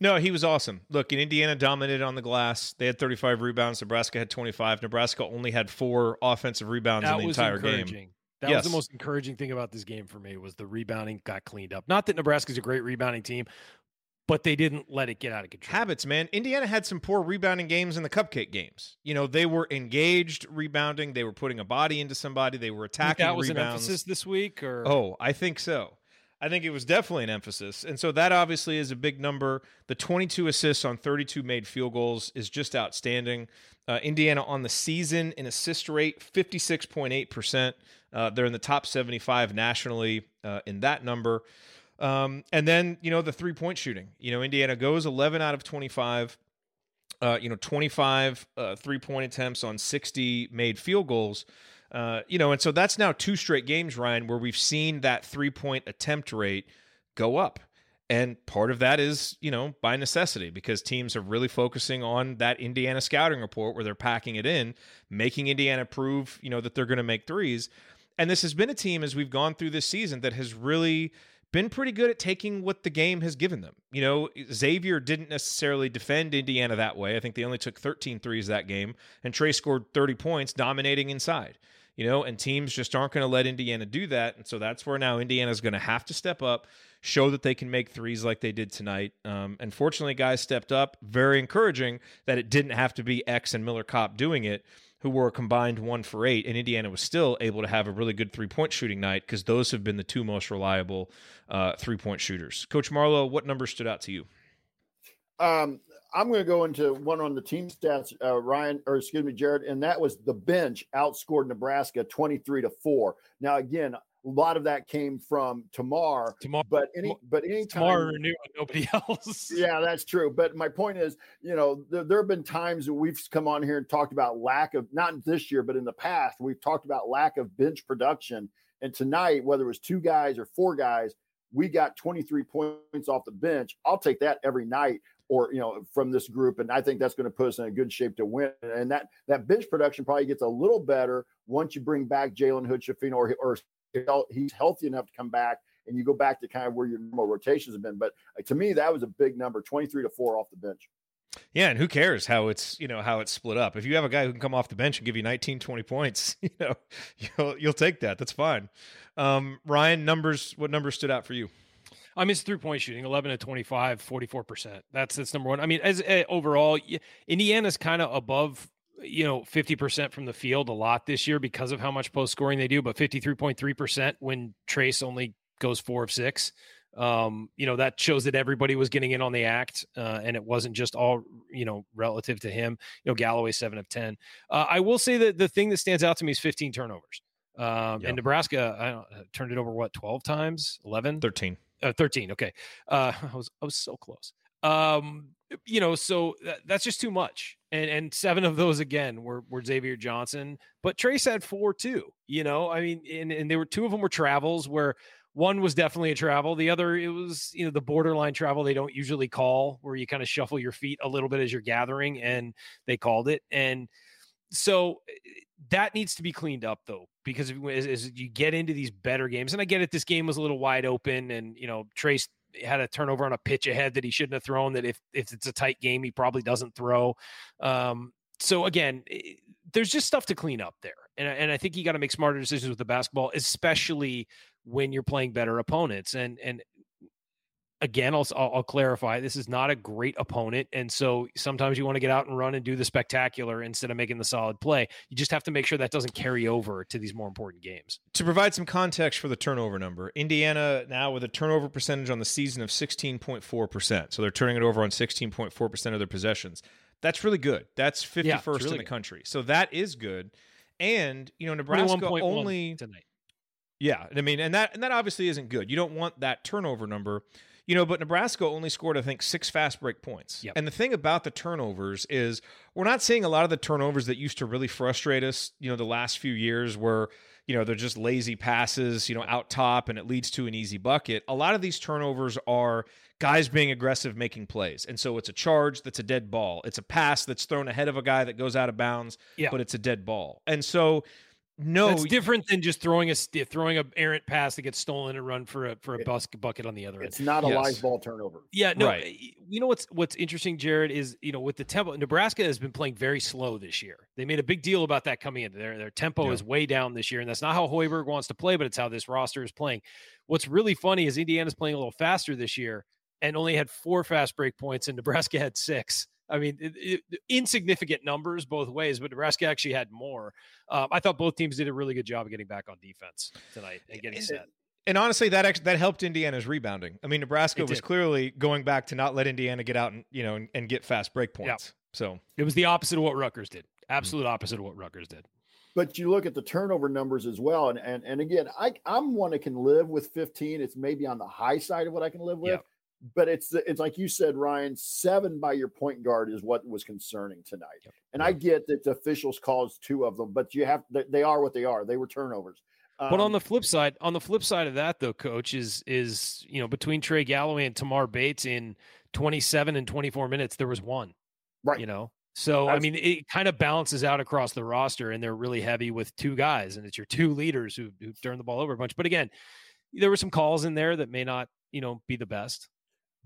No, he was awesome. Look, in Indiana dominated on the glass. They had 35 rebounds. Nebraska had 25. Nebraska only had four offensive rebounds that in the entire game. That yes. was the most encouraging thing about this game for me was the rebounding got cleaned up. Not that Nebraska's a great rebounding team, but they didn't let it get out of control. Habits, man. Indiana had some poor rebounding games in the cupcake games. You know, they were engaged rebounding. They were putting a body into somebody. They were attacking. That was rebounds. an emphasis this week, or oh, I think so. I think it was definitely an emphasis, and so that obviously is a big number. The 22 assists on 32 made field goals is just outstanding. Uh, Indiana on the season in assist rate 56.8 percent. Uh, they're in the top 75 nationally uh, in that number. Um, and then, you know, the three point shooting. You know, Indiana goes 11 out of 25. Uh, you know, 25 uh, three point attempts on 60 made field goals. Uh, you know, and so that's now two straight games, Ryan, where we've seen that three point attempt rate go up. And part of that is, you know, by necessity because teams are really focusing on that Indiana scouting report where they're packing it in, making Indiana prove, you know, that they're going to make threes. And this has been a team as we've gone through this season that has really been pretty good at taking what the game has given them. You know, Xavier didn't necessarily defend Indiana that way. I think they only took 13 threes that game, and Trey scored 30 points, dominating inside. You know, and teams just aren't going to let Indiana do that. And so that's where now Indiana's going to have to step up, show that they can make threes like they did tonight. Um, and fortunately, guys stepped up. Very encouraging that it didn't have to be X and Miller Kopp doing it who were a combined one for eight, and Indiana was still able to have a really good three point shooting night because those have been the two most reliable uh, three point shooters. Coach Marlowe, what number stood out to you? Um, I'm going to go into one on the team stats, uh, Ryan, or excuse me, Jared, and that was the bench outscored Nebraska 23 to four. Now, again, a lot of that came from Tamar. Tamar, but any, but any Tamar knew nobody [LAUGHS] else. yeah, that's true. But my point is, you know, there, there have been times that we've come on here and talked about lack of not this year, but in the past, we've talked about lack of bench production. And tonight, whether it was two guys or four guys, we got 23 points off the bench. I'll take that every night or you know from this group and i think that's going to put us in a good shape to win and that that bench production probably gets a little better once you bring back jalen hood Schifino or, or he's healthy enough to come back and you go back to kind of where your normal rotations have been. But uh, to me, that was a big number 23 to four off the bench. Yeah, and who cares how it's you know how it's split up? If you have a guy who can come off the bench and give you 19, 20 points, [LAUGHS] you know you'll you'll take that. That's fine. Um, Ryan, numbers. What numbers stood out for you? I mean, it's three point shooting, 11 to 25, 44%. That's that's number one. I mean, as uh, overall, Indiana's kind of above you know, 50% from the field a lot this year because of how much post scoring they do, but 53.3% when Trayce only goes four of six. Um, you know, that shows that everybody was getting in on the act, uh, and it wasn't just all, you know, relative to him. You know, Galloway, seven of 10. Uh, I will say that the thing that stands out to me is 15 turnovers. Um. And Nebraska I don't, uh, turned it over, what, 12 times? 11? 13. Uh, 13. Okay. Uh, [LAUGHS] I was, I was so close. Um, you know, so that, that's just too much. And and seven of those again were were Xavier Johnson, but Trayce had four too. You know, I mean, and and they were two of them were travels where one was definitely a travel. The other, it was you know the borderline travel they don't usually call, where you kind of shuffle your feet a little bit as you're gathering, and they called it. And so eh, that needs to be cleaned up though, because as, as, you get into these better games, and I get it, this game was a little wide open, and you know Trayce had a turnover on a pitch ahead that he shouldn't have thrown. That if if it's a tight game, he probably doesn't throw. Um, so again, it, there's just stuff to clean up there, and and I think you got to make smarter decisions with the basketball, especially when you're playing better opponents. And and again, I'll, I'll, clarify this is not a great opponent. And so sometimes you want to get out and run and do the spectacular instead of making the solid play. You just have to make sure that doesn't carry over to these more important games. To provide some context for the turnover number, Indiana now with a turnover percentage on the season of 16.4%. So they're turning it over on 16.4% of their possessions. That's really good. That's 51st yeah, really in the good. country. So that is good. And, you know, Nebraska only tonight. Yeah, I mean, and that and that obviously isn't good. You don't want that turnover number you know, but Nebraska only scored, I think, six fast break points. Yep. And the thing about the turnovers is we're not seeing a lot of the turnovers that used to really frustrate us, you know, the last few years where, you know, they're just lazy passes, you know, out top and it leads to an easy bucket. A lot of these turnovers are guys being aggressive making plays. And so it's a charge that's a dead ball. It's a pass that's thrown ahead of a guy that goes out of bounds, yeah. but it's a dead ball. And so no, it's different than just throwing a throwing a errant pass that gets stolen and run for a for a bus, bucket on the other it's end. It's not a yes. live ball turnover. Yeah, no. Right. You know what's what's interesting, Jared, is you know with the tempo, Nebraska has been playing very slow this year. They made a big deal about that coming in. Their their tempo yeah. is way down this year, and that's not how Hoiberg wants to play, but it's how this roster is playing. What's really funny is Indiana's playing a little faster this year and only had four fast break points, and Nebraska had six. I mean, it, it, insignificant numbers both ways, but Nebraska actually had more. Um, I thought both teams did a really good job of getting back on defense tonight and getting and, set. And honestly, that actually, that helped Indiana's rebounding. I mean, Nebraska was clearly going back to not let Indiana get out and you know and, and get fast break points. So it was the opposite of what Rutgers did. Absolute opposite of what Rutgers did. But you look at the turnover numbers as well, and and and again, I I'm one that can live with 15. It's maybe on the high side of what I can live with but it's it's like you said, Ryan. Seven by your point guard is what was concerning tonight. Yep. And I get that the officials caused two of them, but you have they are what they are. They were turnovers. Um, but on um, the flip side, on the flip side of that, though, coach is is you know between Trey Galloway and Tamar Bates in 27 and 24 minutes, there was one. Right. You know, so That's, I mean, it kind of balances out across the roster, and they're really heavy with two guys, and it's your two leaders who who turn the ball over a bunch. But again, there were some calls in there that may not you know be the best.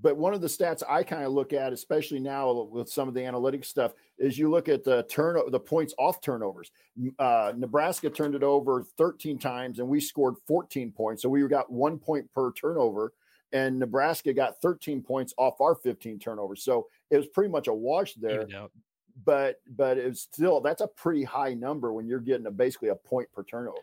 But one of the stats I kind of look at, especially now with some of the analytics stuff, is you look at the turn the points off turnovers. Uh, Nebraska turned it over 13 times, and we scored 14 points, so we got one point per turnover. And Nebraska got 13 points off our 15 turnovers, so it was pretty much a wash there. But but it's still that's a pretty high number when you're getting a basically a point per turnover.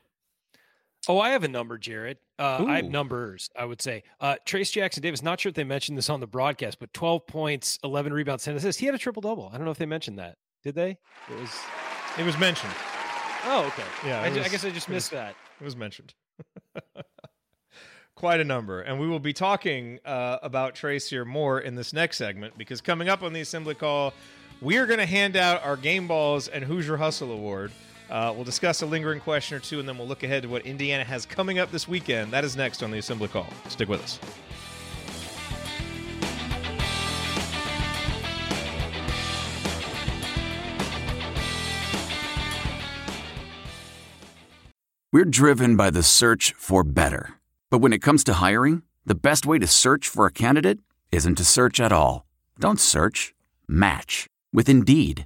Oh, I have a number, Jared. Uh, I have numbers, I would say. Uh, Trayce Jackson Davis, not sure if they mentioned this on the broadcast, but 12 points, 11 rebounds, 10 assists. He had a triple double. I don't know if they mentioned that. Did they? It was it was mentioned. Oh, okay. Yeah. I, was, I guess I just missed it was, that. It was mentioned. [LAUGHS] Quite a number. And we will be talking uh, about Trayce here more in this next segment because coming up on the assembly call, we are going to hand out our Game Balls and Hoosier Hustle Award. Uh, we'll discuss a lingering question or two, and then we'll look ahead to what Indiana has coming up this weekend. That is next on the Assembly Call. Stick with us. We're driven by the search for better. But when it comes to hiring, the best way to search for a candidate isn't to search at all. Don't search, match with Indeed.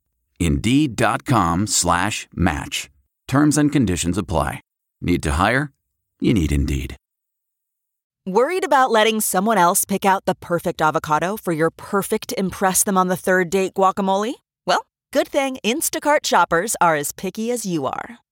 Indeed.com slash match. Terms and conditions apply. Need to hire? You need Indeed. Worried about letting someone else pick out the perfect avocado for your perfect Impress Them on the Third Date guacamole? Well, good thing Instacart shoppers are as picky as you are.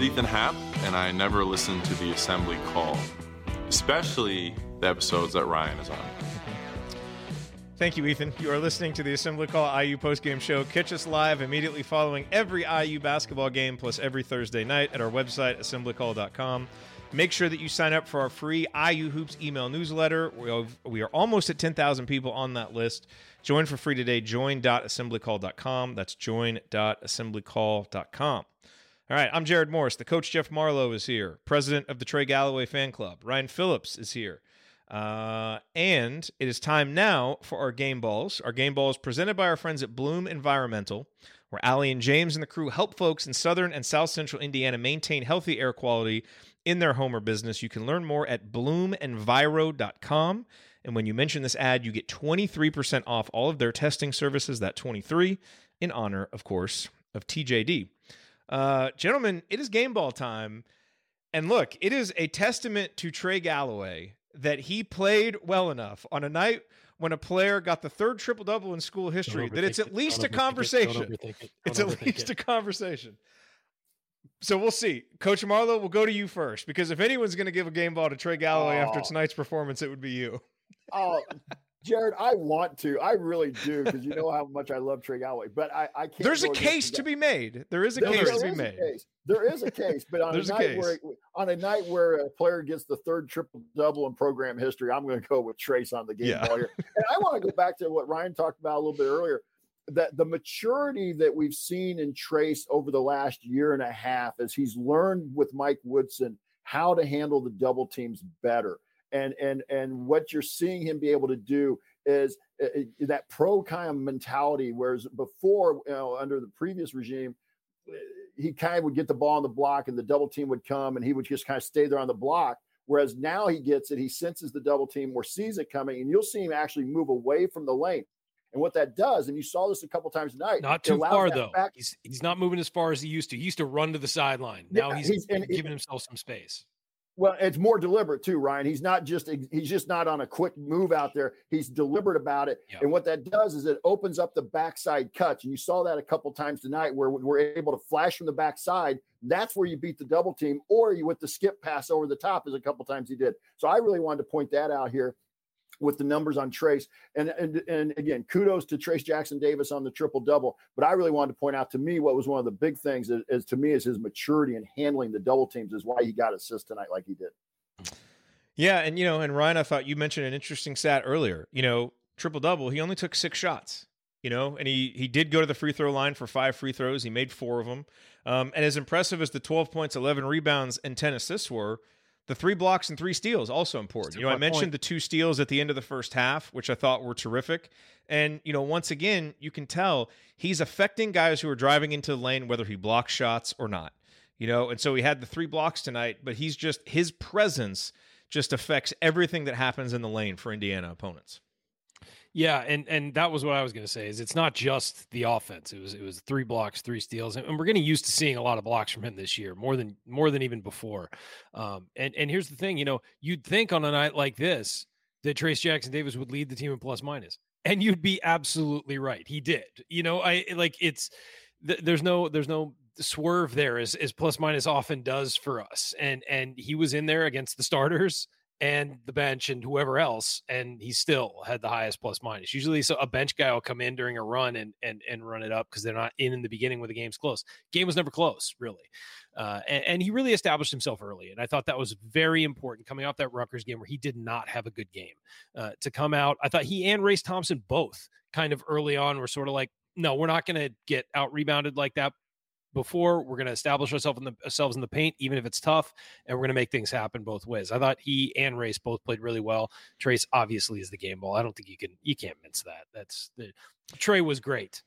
Ethan Happ, and I never listen to the assembly call, especially the episodes that Ryan is on. Thank you, Ethan. You are listening to the Assembly Call IU postgame show. Catch us live immediately following every IU basketball game, plus every Thursday night at our website, assemblycall.com. Make sure that you sign up for our free IU Hoops email newsletter. We are almost at 10,000 people on that list. Join for free today. Join.assemblycall.com. That's join.assemblycall.com. All right, I'm Jared Morris. The coach Jeff Marlowe is here. President of the Trey Galloway fan club. Ryan Phillips is here. Uh, and it is time now for our game balls. Our game balls presented by our friends at Bloom Environmental, where Allie and James and the crew help folks in southern and south central Indiana maintain healthy air quality in their home or business. You can learn more at bloomenviro.com. And when you mention this ad, you get 23% off all of their testing services, that 23 in honor, of course, of TJD. Uh, gentlemen, it is game ball time. And look, it is a testament to Trey Galloway that he played well enough on a night when a player got the third triple double in school history that it's at least a conversation. It's at least a conversation. So we'll see. Coach Marlowe, we'll go to you first because if anyone's going to give a game ball to Trey Galloway oh. after tonight's performance, it would be you. Oh, [LAUGHS] Jared, I want to. I really do because you know how much I love Trey Galloway. But I, I can't. There's a case to be made. There is a there, case there to be made. There is a case, but on a night a where on a night where a player gets the third triple double in program history, I'm going to go with Trayce on the game yeah. ball here. [LAUGHS] And I want to go back to what Ryan talked about a little bit earlier. That the maturity that we've seen in Trayce over the last year and a half, as he's learned with Mike Woodson how to handle the double teams better and and and what you're seeing him be able to do is uh, uh, that pro kind of mentality. Whereas before, you know, under the previous regime, uh, he kind of would get the ball on the block and the double team would come and he would just kind of stay there on the block. Whereas now he gets it, he senses the double team or sees it coming, and you'll see him actually move away from the lane. And what that does, and you saw this a couple times tonight, not too far though. Back- he's he's not moving as far as he used to. He used to run to the sideline. Now yeah, he's, he's giving himself some space. Well, it's more deliberate too, Ryan. He's not just he's just not on a quick move out there. He's deliberate about it. Yep. And what that does is it opens up the backside cuts. And you saw that a couple times tonight where we're able to flash from the backside. That's where you beat the double team, or you with the skip pass over the top, as a couple times he did. So I really wanted to point that out here with the numbers on Trayce. And, and and again, kudos to Trayce Jackson Davis on the triple double. But I really wanted to point out to me what was one of the big things is, is to me is his maturity in handling the double teams is why he got assists tonight like he did. Yeah, and you know, and Ryan, I thought you mentioned an interesting stat earlier. You know, triple double, he only took six shots. You know, and he he did go to the free throw line for five free throws. He made four of them. Um, and as impressive as the twelve points, eleven rebounds, and ten assists were, the three blocks and three steals also important. You know, I mentioned point. the two steals at the end of the first half, which I thought were terrific. And you know, once again, you can tell he's affecting guys who are driving into the lane, whether he blocks shots or not. You know, and so he had the three blocks tonight, but he's just his presence just affects everything that happens in the lane for Indiana opponents. Yeah, and and that was what I was going to say. Is it's not just the offense. It was it was three blocks, three steals, and, we're getting used to seeing a lot of blocks from him this year, more than more than even before. Um, and and here's the thing, you know, you'd think on a night like this that Trayce Jackson Davis would lead the team in plus minus, and you'd be absolutely right. He did. You know, I like it's th- there's no there's no swerve there as as plus minus often does for us, and and he was in there against the starters and the bench and whoever else, and he still had the highest plus minus. Usually, so a bench guy will come in during a run and and and run it up because they're not in in the beginning when the game's close. Game was never close, really, uh, and, and, he really established himself early, and I thought that was very important coming off that Rutgers game where he did not have a good game uh, to come out. I thought he and Race Thompson both kind of early on were sort of like, no, we're not going to get out rebounded like that before. We're going to establish ourselves in the ourselves in the paint, even if it's tough, and we're going to make things happen both ways. I thought he and Race both played really well. Trayce obviously is the game ball. I don't think you can you can't mince that. That's the Trey was great.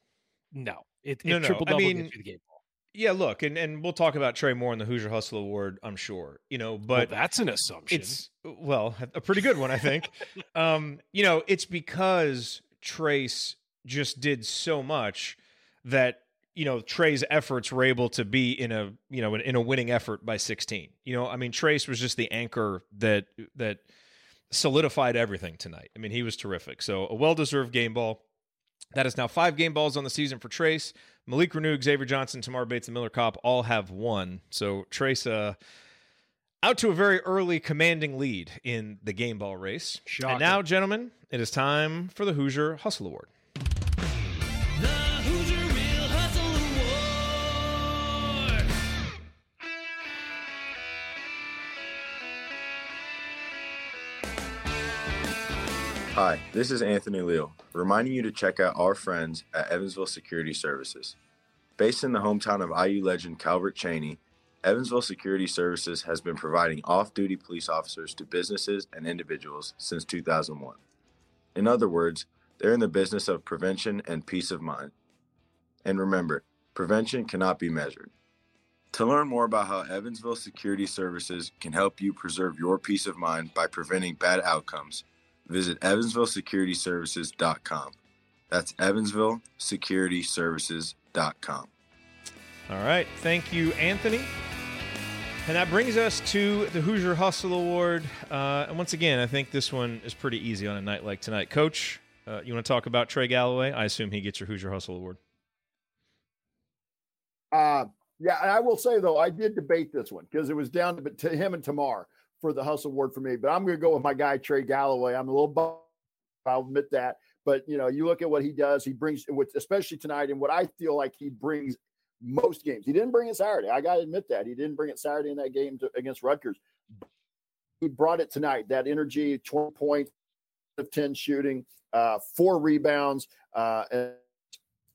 No, it, no, it no. triple double I mean, gets you the game ball. Yeah, look, and, and we'll talk about Trey more in the Hoosier Hustle Award, I'm sure. You know, but well, that's an assumption. It's well, a pretty good one, I think. [LAUGHS] um, you know, it's because Trayce just did so much that you know Trey's efforts were able to be in a you know in, in a winning effort by 16. You know, I mean Trayce was just the anchor that that solidified everything tonight. I mean, he was terrific. So a well-deserved game ball. That is now five game balls on the season for Trayce. Malik Reneau, Xavier Johnson, Tamar Bates, and Miller Kopp all have one. So Trayce uh, out to a very early commanding lead in the game ball race. Shocking. And now, gentlemen, it is time for the Hoosier Hustle Award. Hi, this is Anthony Leal, reminding you to check out our friends at Evansville Security Services. Based in the hometown of IU legend Calbert Cheaney, Evansville Security Services has been providing off duty police officers to businesses and individuals since 2001. In other words, they're in the business of prevention and peace of mind. And remember, prevention cannot be measured. To learn more about how Evansville Security Services can help you preserve your peace of mind by preventing bad outcomes, visit evansvillesecurityservices.com. That's evansvillesecurityservices.com. All right. Thank you, Anthony. And that brings us to the Hoosier Hustle Award. Uh, and once again, I think this one is pretty easy on a night like tonight. Coach, uh, you want to talk about Trey Galloway? I assume he gets your Hoosier Hustle Award. Uh, yeah, and I will say though, I did debate this one because it was down to, to him and Tamar for the hustle award for me. But I'm going to go with my guy Trey Galloway. I'm a little bummed. I'll admit that. But you know, you look at what he does. He brings, especially tonight, and what I feel like he brings most games. He didn't bring it Saturday. I got to admit that he didn't bring it Saturday in that game to, against Rutgers. He brought it tonight. That energy, 20 points of 10 shooting, uh, four rebounds, uh, and,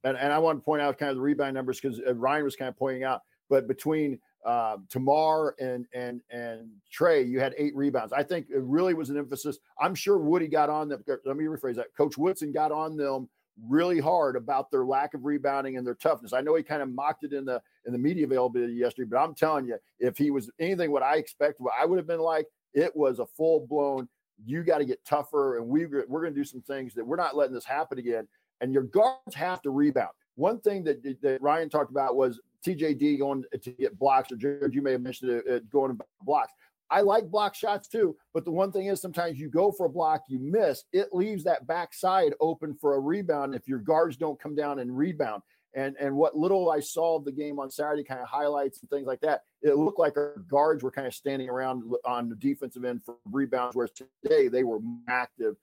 and and I want to point out kind of the rebound numbers because uh, Ryan was kind of pointing out. But between uh, Tamar and and and Trey, you had eight rebounds. I think it really was an emphasis. I'm sure Woody got on them. Let me rephrase that. Coach Woodson got on them really hard about their lack of rebounding and their toughness. I know he kind of mocked it in the in the media availability yesterday, but I'm telling you, if he was anything what I expected, what I would have been like, it was a full blown. You got to get tougher, and we we're going to do some things that we're not letting this happen again. And your guards have to rebound. One thing that, that Ryan talked about was TJD going to get blocks, or Jared, you may have mentioned it, it going to blocks. I like block shots too, but the one thing is sometimes you go for a block, you miss, it leaves that backside open for a rebound if your guards don't come down and rebound. And and what little I saw of the game on Saturday, kind of highlights and things like that, it looked like our guards were kind of standing around on the defensive end for rebounds, whereas today they were active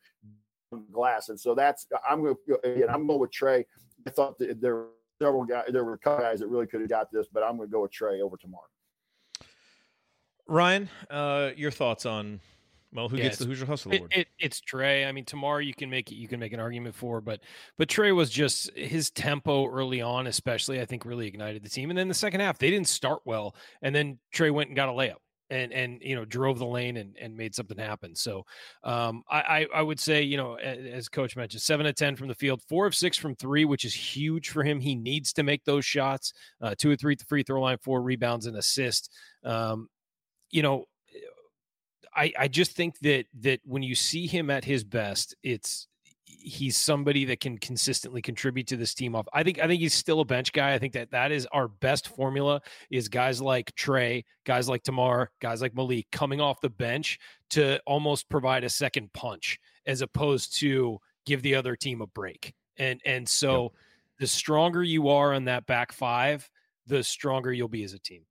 on glass. And so that's I'm going to again, I'm going with Trey. I thought that there several guys, there were a couple guys that really could have got this, but I'm going to go with Trey over Tamar. Ryan, uh, your thoughts on well, who Yeah, gets the it's- Hoosier Hustle It, it, it's Trey. I mean, Tamar you can make it. You can make an argument for, but but Trey was just his tempo early on, especially I think, really ignited the team. And then the second half, they didn't start well, and then Trey went and got a layup and and you know drove the lane and and made something happen. So um, I, I would say you know as coach mentioned, seven of ten from the field, four of six from three, which is huge for him. He needs to make those shots. Uh, two or three at the free throw line, four rebounds and assist. Um, you know, I, I just think that that when you see him at his best, it's he's somebody that can consistently contribute to this team off. I think I think he's still a bench guy. I think that that is our best formula is guys like Trey, guys like Tamar, guys like Malik coming off the bench to almost provide a second punch as opposed to give the other team a break. And and so the stronger you are on that back five, the stronger you'll be as a team.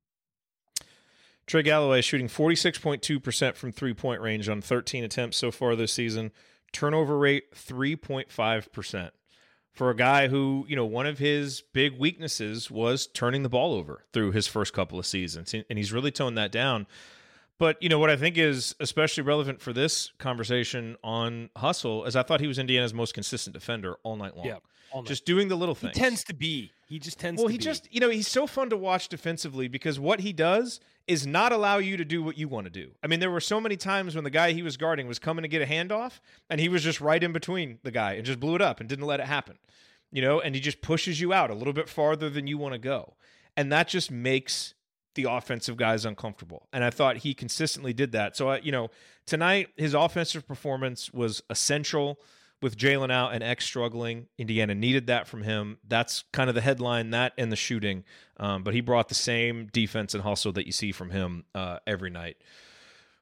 Trey Galloway shooting 46.2% from three point range on 13 attempts so far this season. Turnover rate 3.5%. For a guy who, you know, one of his big weaknesses was turning the ball over through his first couple of seasons. And he's really toned that down. But, you know, what I think is especially relevant for this conversation on Hustle is I thought he was Indiana's most consistent defender all night long. Just doing the little things. He tends to be. He just tends to. Well, he be. just, you know, he's so fun to watch defensively because what he does is not allow you to do what you want to do. I mean, there were so many times when the guy he was guarding was coming to get a handoff and he was just right in between the guy and just blew it up and didn't let it happen. You know, and he just pushes you out a little bit farther than you want to go. And that just makes the offensive guys uncomfortable. And I thought he consistently did that. So, I, you know, tonight his offensive performance was essential with Jalen out and X struggling, Indiana needed that from him. That's kind of the headline, that and the shooting. Um, but he brought the same defense and hustle that you see from him uh, every night,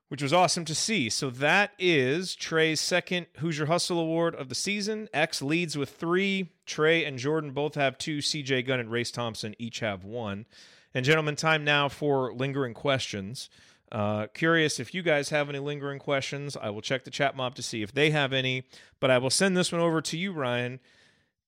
which was awesome to see. So that is Trey's second Hoosier Hustle Award of the season. X leads with three. Trey and Jordan both have two. CJ Gunn and Race Thompson each have one. And gentlemen, time now for lingering questions. Uh, curious if you guys have any lingering questions. I will check the chat mob to see if they have any, but I will send this one over to you, Ryan.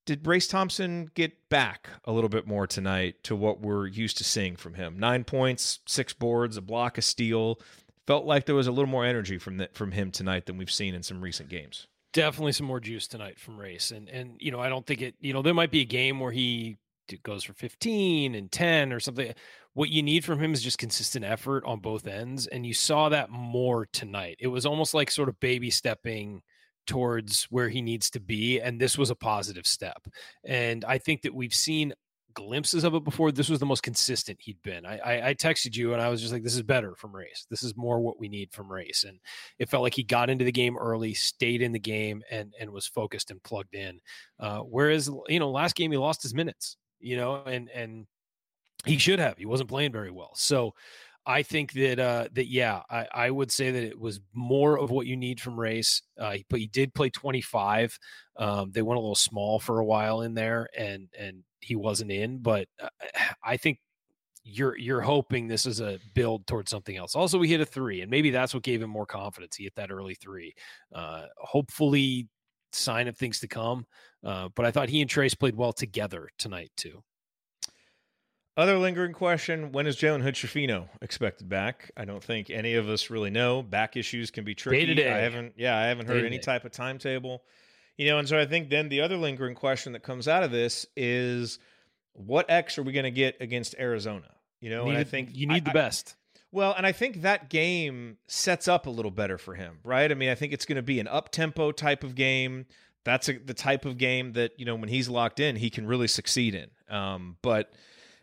Did Race Thompson get back a little bit more tonight to what we're used to seeing from him? Nine points, six boards, a block, a steal. Felt like there was a little more energy from the, from him tonight than we've seen in some recent games. Definitely some more juice tonight from Race, and and you know I don't think it. You know there might be a game where he goes for 15 and 10 or something. What you need from him is just consistent effort on both ends. And you saw that more tonight. It was almost like sort of baby stepping towards where he needs to be. And this was a positive step. And I think that we've seen glimpses of it before. This was the most consistent he'd been. I, I, I, texted you and I was just like, this is better from race. This is more what we need from race. And it felt like he got into the game early, stayed in the game and, and was focused and plugged in. Uh, whereas, you know, last game he lost his minutes you know, and and he should have. He wasn't playing very well. So I think that uh that yeah, I, I would say that it was more of what you need from race. Uh but he did play 25. Um they went a little small for a while in there and and he wasn't in, but uh, I think you're you're hoping this is a build towards something else. Also, we hit a three, and maybe that's what gave him more confidence. He hit that early three. Uh, hopefully, sign of things to come. Uh, but I thought he and Trayce played well together tonight too. Other lingering question: When is Jalen Hood-Schifino expected back? I don't think any of us really know. Back issues can be tricky. Day to day. I haven't, yeah, I haven't heard day any type of timetable. You know, and so I think then the other lingering question that comes out of this is, what X are we going to get against Arizona? You know, need and I think you need I, the best. Well, and I think that game sets up a little better for him, right? I mean, I think it's going to be an up tempo type of game. That's a, the type of game that you know when he's locked in, he can really succeed in. Um, but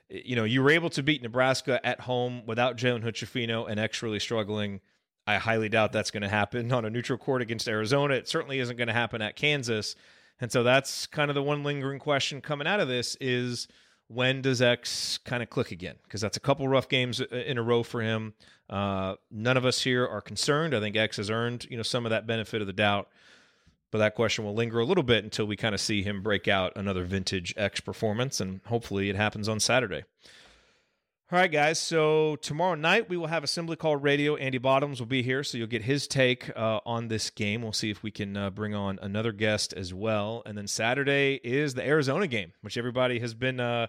you know, you were able to beat Nebraska at home without Jalen Hood-Schifino and X really struggling. I highly doubt that's going to happen [LAUGHS] on a neutral court against Arizona. It certainly isn't going to happen at Kansas. And so that's kind of the one lingering question coming out of this is when does X kind of click again? Because that's a couple rough games in a row for him. Uh, none of us here are concerned. I think X has earned you know some of that benefit of the doubt, but that question will linger a little bit until we kind of see him break out another vintage X performance, and hopefully it happens on Saturday. All right, guys. So tomorrow night we will have Assembly Call Radio. Andy Bottoms will be here, so you'll get his take uh, on this game. We'll see if we can uh, bring on another guest as well. And then Saturday is the Arizona game, which everybody has been uh,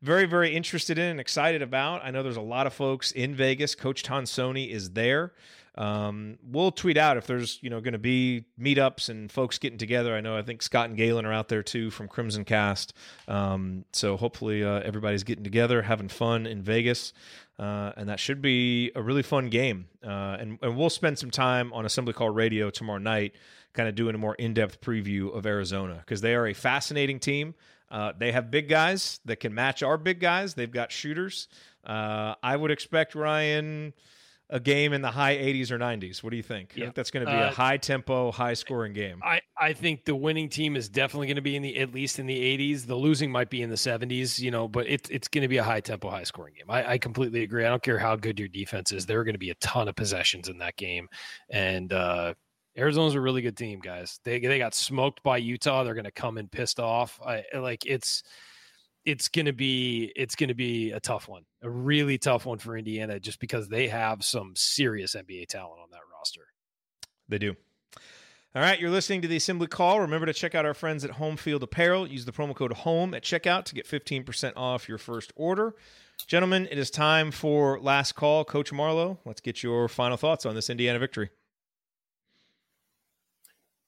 very, very interested in and excited about. I know there's a lot of folks in Vegas. Coach Tonsoni is there. Um, we'll tweet out if there's you know going to be meetups and folks getting together. I know I think Scott and Galen are out there too from Crimson Cast. Um, so hopefully uh, everybody's getting together, having fun in Vegas. Uh, and that should be a really fun game. Uh, and, and we'll spend some time on Assembly Call Radio tomorrow night, kind of doing a more in depth preview of Arizona because they are a fascinating team. Uh, they have big guys that can match our big guys. They've got shooters. Uh, I would expect Ryan a game in the high 80s or 90s. What do you think? Yeah. I think that's going to be uh, a high tempo, high scoring game. I, I think the winning team is definitely going to be in the at least in the 80s. The losing might be in the 70s, you know, but it's it's going to be a high tempo, high scoring game. I, I completely agree. I don't care how good your defense is. There are going to be a ton of possessions in that game, and uh, Arizona's a really good team, guys. They they got smoked by Utah. They're going to come in pissed off. I like it's it's to be it's to be a tough one, a really tough one for Indiana, just because they have some serious NBA talent on that roster. They do. All right, you're listening to the Assembly Call. Remember to check out our friends at Home Field Apparel. Use the promo code HOME at checkout to get 15% off your first order. Gentlemen, it is time for last call. Coach Marlowe, let's get your final thoughts on this Indiana victory.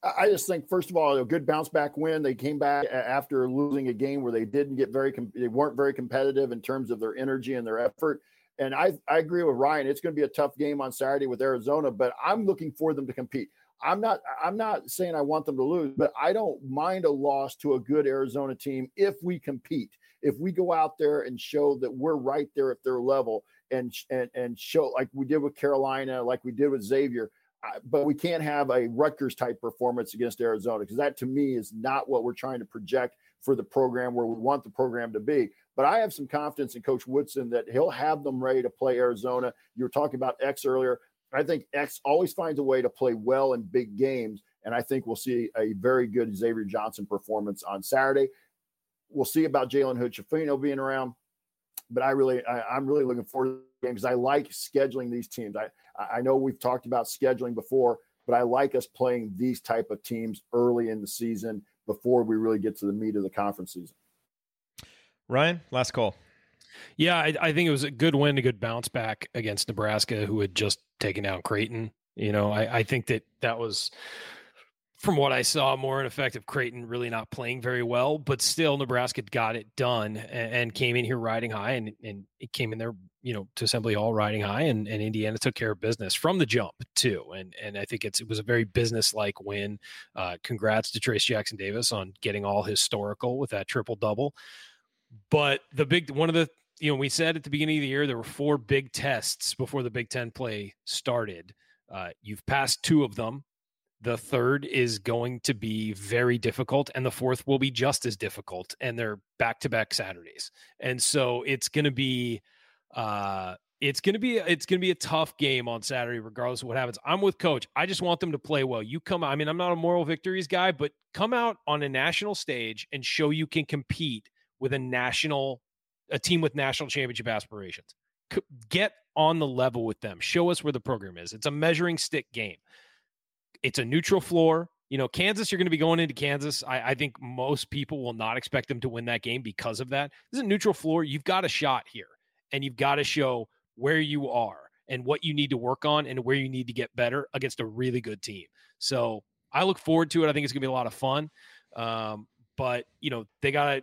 I just think, first of all, a good bounce back win. They came back after losing a game where they didn't get very, they weren't very competitive in terms of their energy and their effort. And I, I agree with Ryan. It's going to be a tough game on Saturday with Arizona, but I'm looking for them to compete. I'm not, I'm not saying I want them to lose, but I don't mind a loss to a good Arizona team if we compete. If we go out there and show that we're right there at their level and and and show like we did with Carolina, like we did with Xavier, but we can't have a Rutgers type performance against Arizona because that to me is not what we're trying to project for the program where we want the program to be. But I have some confidence in Coach Woodson that he'll have them ready to play Arizona. You were talking about X earlier. I think X always finds a way to play well in big games. And I think we'll see a very good Xavier Johnson performance on Saturday. We'll see about Jalen Hood being around. But I really, I, am really looking forward to the game because I like scheduling these teams. I, I know we've talked about scheduling before, but I like us playing these type of teams early in the season before we really get to the meat of the conference season. Ryan, last call. Yeah, I, I, think it was a good win, a good bounce back against Nebraska, who had just taken down Creighton. You know, I, I think that that was from what I saw, more ineffective Creighton really not playing very well, but still Nebraska got it done and, and, came in here riding high and, and it came in there, you know, to Assembly Hall riding high and, and Indiana took care of business from the jump too. And and I think it's it was a very business-like win. Uh, congrats to Trayce Jackson Davis on getting all historical with that triple double. But the big one of the you know, we said at the beginning of the year there were four big tests before the Big Ten play started. Uh, you've passed two of them the third is going to be very difficult, and the fourth will be just as difficult. And they're back to back Saturdays, and so it's going to be, uh, it's going to be, it's going to be a tough game on Saturday, regardless of what happens. I'm with Coach. I just want them to play well. You come, I mean, I'm not a moral victories guy, but come out on a national stage and show you can compete with a national, a team with national championship aspirations. Get on the level with them. Show us where the program is. It's a measuring stick game. It's a neutral floor. You know, Kansas, you're going to be going into Kansas. I, I, think most people will not expect them to win that game because of that. This is a neutral floor. You've got a shot here, and you've got to show where you are and what you need to work on and where you need to get better against a really good team. So I look forward to it. I think it's going to be a lot of fun. Um, but you know they got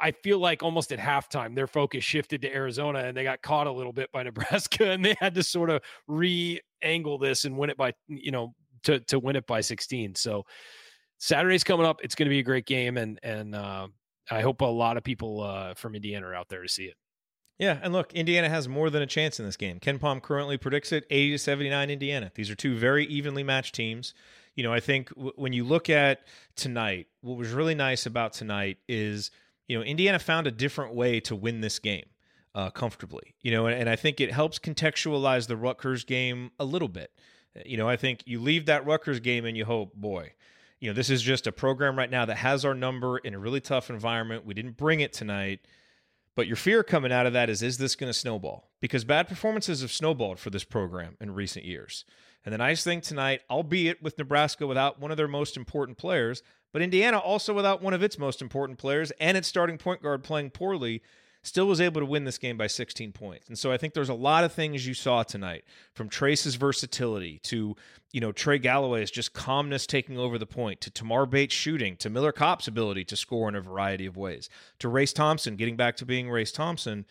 i feel like almost at halftime their focus shifted to arizona and they got caught a little bit by [LAUGHS] nebraska and they had to sort of re-angle this and win it by you know to to win it by 16. So Saturday's coming up. It's going to be a great game, and and uh, I hope a lot of people uh, from Indiana are out there to see it. Yeah, and look, Indiana has more than a chance in this game. KenPom currently predicts it 80 to 79 Indiana. These are two very evenly matched teams. You know, I think w- when you look at tonight, what was really nice about tonight is, you know, Indiana found a different way to win this game uh, comfortably. You know, and, and I think it helps contextualize the Rutgers game a little bit. You know, I think you leave that Rutgers game and you hope, boy, you know, this is just a program right now that has our number in a really tough environment. We didn't bring it tonight. But your fear coming out of that is, is this going to snowball? Because bad performances have snowballed for this program in recent years. And the nice thing tonight, albeit with Nebraska without one of their most important players, but Indiana also without one of its most important players and its starting point guard playing poorly, still was able to win this game by 16 points. And so I think there's a lot of things you saw tonight from Trayce's versatility to, you know, Trey Galloway's just calmness taking over the point to Tamar Bates shooting to Miller Kopp's ability to score in a variety of ways to Race Thompson getting back to being Race Thompson.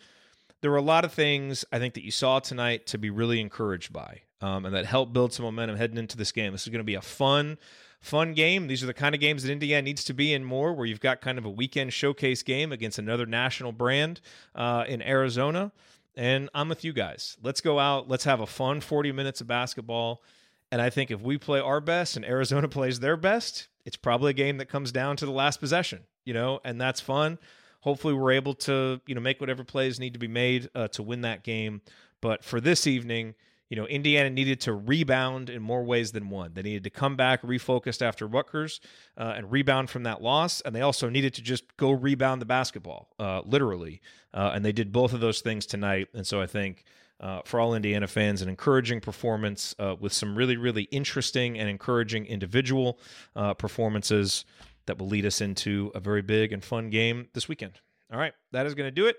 There were a lot of things I think that you saw tonight to be really encouraged by um, and that helped build some momentum heading into this game. This is going to be a fun, fun game. These are the kind of games that Indiana needs to be in more, where you've got kind of a weekend showcase game against another national brand uh, in Arizona. And I'm with you guys. Let's go out. Let's have a fun 40 minutes of basketball. And I think if we play our best and Arizona [LAUGHS] plays their best, it's probably a game that comes down to the last possession, you know, and that's fun. Hopefully, we're able to, you know, make whatever plays need to be made uh, to win that game. But for this evening, you know, Indiana needed to rebound in more ways than one. They needed to come back refocused after Rutgers uh, and rebound from that loss. And they also needed to just go rebound the basketball, uh, literally. Uh, and they did both of those things tonight. And so I think uh, for all Indiana fans, an encouraging performance uh, with some really, really interesting and encouraging individual uh, performances that will lead us into a very big and fun game this weekend. All right, that is going to do it.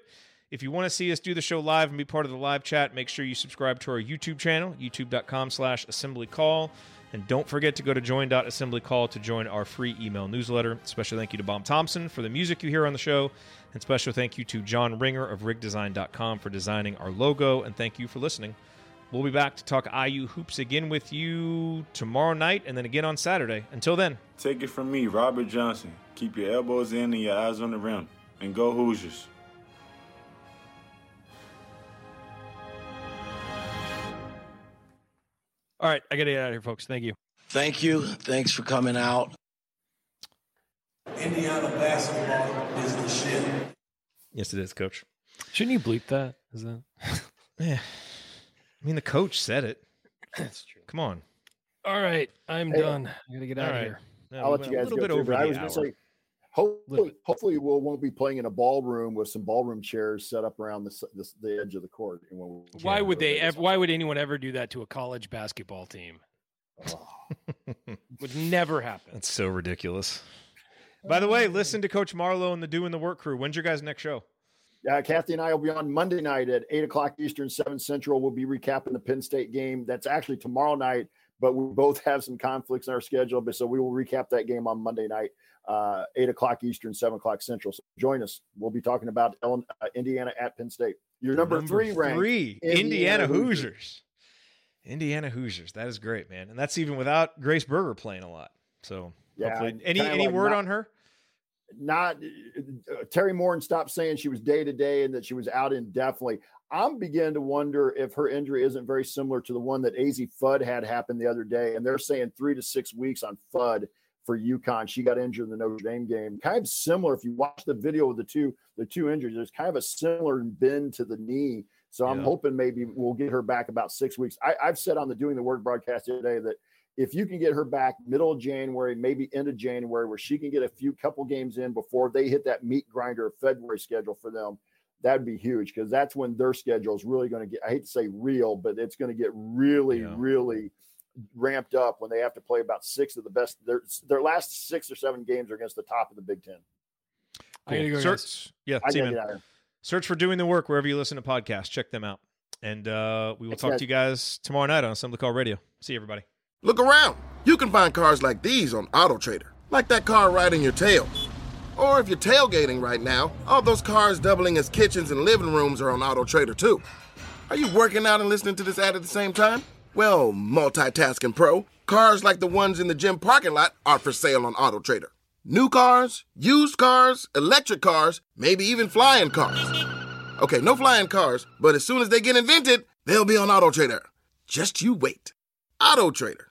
If you want to see us do the show live and be part of the live chat, make sure you subscribe to our YouTube channel, youtube.com slash assembly call. And don't forget to go to join.assemblycall to join our free email newsletter. Special thank you to Bob Thompson for the music you hear on the show. And special thank you to John Ringer of rigdesign.com for designing our logo. And thank you for listening. We'll be back to talk IU hoops again with you tomorrow night and then again on Saturday. Until then, take it from me, Robert Johnson. Keep your elbows in and your eyes on the rim. And go Hoosiers. All right, I got to get out of here, folks. Thank you. Thank you. Thanks for coming out. Indiana basketball is the shit. Yes, it is, Coach. Shouldn't you bleep that? Is that? [LAUGHS] Yeah. I mean, the coach said it. [CLEARS THROAT] That's true. Come on. All right, I'm Hey, done. I got to get All out right. of here. No, I'll we let went you a little go bit too, over but I was going to hour. Say, hopefully, hopefully we won't be playing in a ballroom with some ballroom chairs set up around the the, the edge of the court. And when we- Why would they? Vegas. Ever, why would anyone ever do that to a college basketball team? [LAUGHS] Would never happen. That's so ridiculous. By the way, listen to Coach Marlowe and the Doing the Work crew. When's your guys' next show? Yeah, Kathy and I will be on Monday night at eight o'clock Eastern, seven Central. We'll be recapping the Penn State game. That's actually tomorrow night, but we both have some conflicts in our schedule. But so we will recap that game on Monday night, uh, eight o'clock Eastern, seven o'clock Central. So join us. We'll be talking about Ellen, uh, Indiana at Penn State. Your number, three ranked three Indiana, Hoosiers. Indiana Hoosiers. That is great, man. And that's even without Grace Berger playing a lot. So Yeah, hopefully- any any like word not- on her? not uh, Teri Moren stopped saying she was day to day and that she was out indefinitely. I'm beginning to wonder if her injury isn't very similar to the one that Azzi Fudd had happen the other day. And they're saying three to six weeks on Fudd for UConn. She got injured in the Notre Dame game. Kind of similar. If you watch the video of the two, the two injuries, there's kind of a similar bend to the knee. So I'm Yeah. hoping maybe we'll get her back about six weeks. I, I've said on the Doing the Work broadcast today that if you can get her back middle of January, maybe end of January, where she can get a few couple games in before they hit that meat grinder February schedule for them, that'd be huge because that's when their schedule is really going to get, I hate to say real, but it's going to get really, Yeah. really ramped up when they have to play about six of the best. Their, their last six or seven games are against the top of the Big Ten. I gotta go. Search, yeah, I see got to get out here. Search for Doing the Work wherever you listen to podcasts. Check them out. And uh, we will Thanks, talk guys. to you guys tomorrow night on Assembly Call Radio. See you, everybody. Look around. You can find cars like these on AutoTrader, like that car right in your tail. Or if you're tailgating right now, all those cars doubling as kitchens and living rooms are on AutoTrader too. Are you working out and listening to this ad at the same time? Well, multitasking pro, cars like the ones in the gym parking lot are for sale on AutoTrader. New cars, used cars, electric cars, maybe even flying cars. Okay, no flying cars, but as soon as they get invented, they'll be on AutoTrader. Just you wait. AutoTrader.